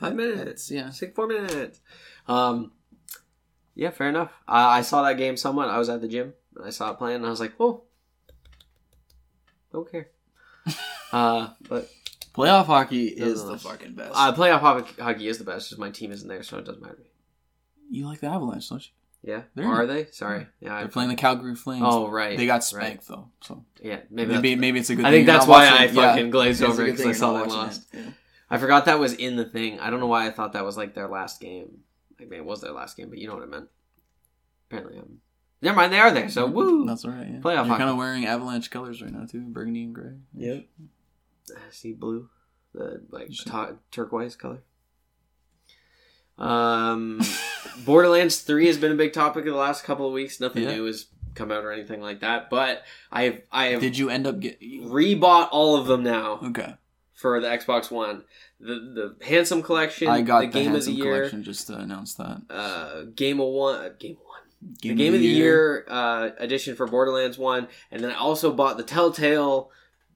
Five minutes. Yeah. Six, four minutes. Um, yeah, fair enough. I, I saw that game somewhat. I was at the gym. And I saw it playing, and I was like, "Whoa, don't care." uh, but playoff hockey is the fucking best. uh, playoff hockey, hockey is the best. Just my team isn't there, so it doesn't matter. you like the Avalanche, don't you? Yeah, They're- are they? Sorry. Yeah, They're I, playing the Calgary Flames. Oh, right. They got right. spanked though, so Yeah, maybe. maybe maybe it's a good. I thing think that's why I it. Yeah. fucking glazed over because I saw they lost. it. Yeah. I forgot that was in the thing. I don't know why I thought that was like their last game. Like, maybe it was their last game, but you know what I meant. Apparently, I'm. Never mind, they are there. So woo. That's all right. Yeah. Playoff You're kind of wearing Avalanche colors right now too, burgundy and gray. Yep. See blue, the like Should- ta- turquoise color. Um, Borderlands Three has been a big topic of the last couple of weeks. Nothing Yeah. new has come out or anything like that. But I have I have Did you end up get? rebought all of them now Okay, for the Xbox One. The the Handsome Collection, I got the the, Game of the Year, collection just to announce that. uh, Game of One, uh, Game of One. the Game of the Year uh, edition for Borderlands One, and then I also bought the Telltale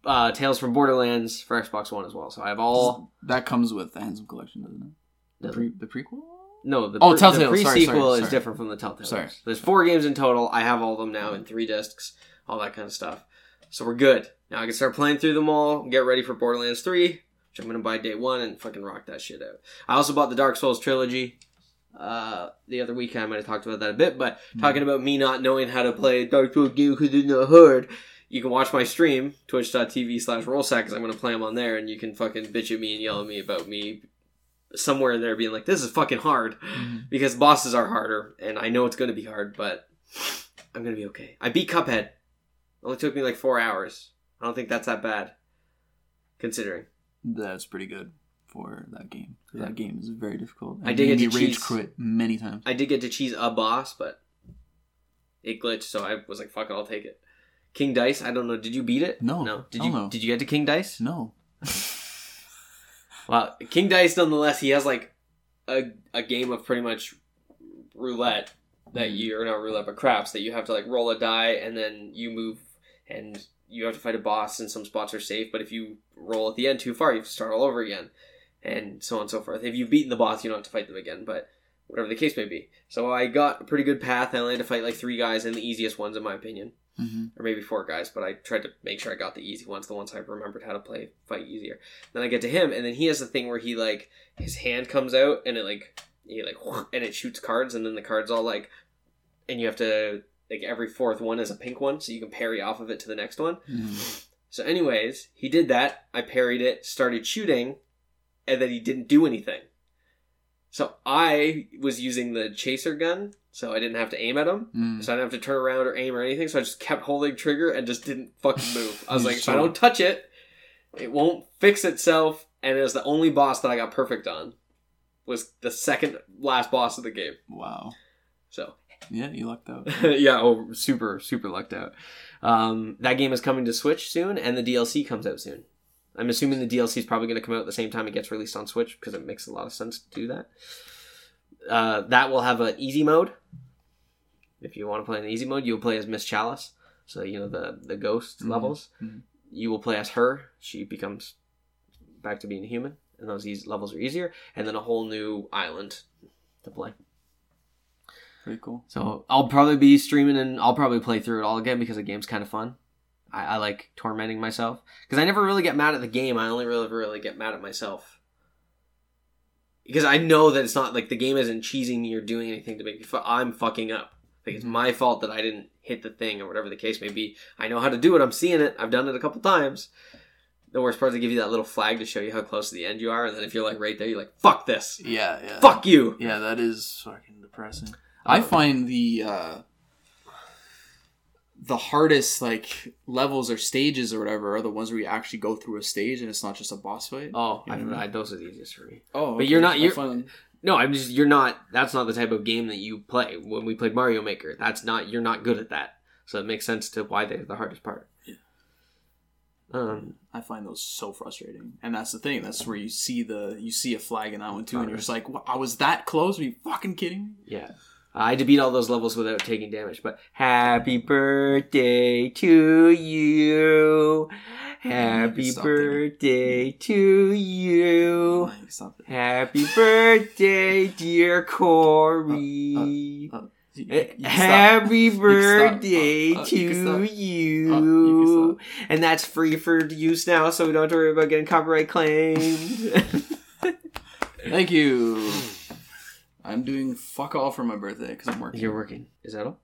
uh, Tales from Borderlands for Xbox One as well. So I have all. that comes with the Handsome collection, doesn't it? The, pre- the prequel. No, the, Oh, pre- Telltale, the sorry, prequel sorry, is different from the Telltale. Sorry. There's four games in total. I have all of them now in three discs, all that kind of stuff. So we're good. Now I can start playing through them all, get ready for Borderlands 3, which I'm going to buy day one and fucking rock that shit out. I also bought the Dark Souls trilogy uh, the other week. I might have talked about that a bit, but talking about me not knowing how to play Dark Souls game because it's not hard. You can watch my stream, twitch.tv slash rollsack, because I'm going to play them on there, and you can fucking bitch at me and yell at me about me somewhere in there being like, this is fucking hard Mhm. because bosses are harder, and I know it's going to be hard, but I'm going to be okay. I beat Cuphead. It only took me like four hours. I don't think that's that bad, considering. That's pretty good for that game. 'cause That game is very difficult. I And did get to rage cheese- quit many times. I did get to cheese a boss, but it glitched, so I was like, fuck it, I'll take it. King Dice, I don't know. Did you beat it? No. No. Did you did you get to King Dice? No. Well, King Dice, nonetheless, he has like a, a game of pretty much roulette that mm. you or not roulette, but craps that you have to like roll a die and then you move and you have to fight a boss and some spots are safe, but if you roll at the end too far, you have to start all over again, and so on and so forth. If you've beaten the boss, you don't have to fight them again, but whatever the case may be. So I got a pretty good path. I only had to fight like three guys and the easiest ones in my opinion hmm or maybe four guys, but I tried to make sure I got the easy ones, the ones I remembered how to play fight easier. Then I get to him, and then he has the thing where he like his hand comes out and it like he like and it shoots cards, and then the cards all like, and you have to like every fourth one is a pink one, so you can parry off of it to the next one. So, anyways, he did that. I parried it, started shooting, and then he didn't do anything. So I was using the chaser gun, so I didn't have to aim at him. Mm. So I didn't have to turn around or aim or anything. So I just kept holding trigger and just didn't fucking move. I was like, if I don't touch it, it won't fix itself. And it was the only boss that I got perfect on. Was the second last boss of the game. Wow. So Yeah, you lucked out. yeah, oh, super super lucked out. Um, that game is coming to Switch soon, and the DLC comes out soon. I'm assuming the DLC is probably going to come out at the same time it gets released on Switch because it makes a lot of sense to do that. Uh, that will have an easy mode. If you want to play in the easy mode, you'll play as Miss Chalice. So you know the the ghost Mhm. levels. Mhm. You will play as her. She becomes back to being a human, and those easy, levels are easier. And then a whole new island to play. Pretty cool. So I'll probably be streaming and I'll probably play through it all again because the game's kind of fun. I, I like tormenting myself because I never really get mad at the game. I only really really get mad at myself because I know that it's not like the game isn't cheesing me or doing anything to make me. Fu- I'm fucking up. Like it's mm-hmm. my fault that I didn't hit the thing or whatever the case may be. I know how to do it. I'm seeing it. I've done it a couple times. The worst part is they give you that little flag to show you how close to the end you are, and then if you're like right there, you're like, "Fuck this, Yeah, yeah. fuck you." Yeah, that is fucking depressing. I find the uh the hardest like levels or stages or whatever are the ones where you actually go through a stage and it's not just a boss fight. Oh, You know I I, mean? I, those are the easiest for me. Oh, but you're not- you're- No, I'm just you're not. That's not the type of game that you play. When we played Mario Maker, that's not. You're not good at that. So it makes sense to why they're the hardest part. Yeah. Um. I find those so frustrating, and that's the thing. That's where you see the you see a flag in that one too, and you're just like, "What? I was that close? Are you fucking kidding me?" Yeah. I had to beat all those levels without taking damage, but happy birthday to you. Happy Stop there. birthday to you. Like, stop it. Happy birthday, dear Corey. Uh, you- Eh, you can stop. Happy stop. birthday Uh, uh, to you can stop. you. Uh, you and that's free for use now, so we don't have to worry about getting copyright claimed. Thank you. I'm doing fuck all for my birthday because I'm working. You're working. Is that all?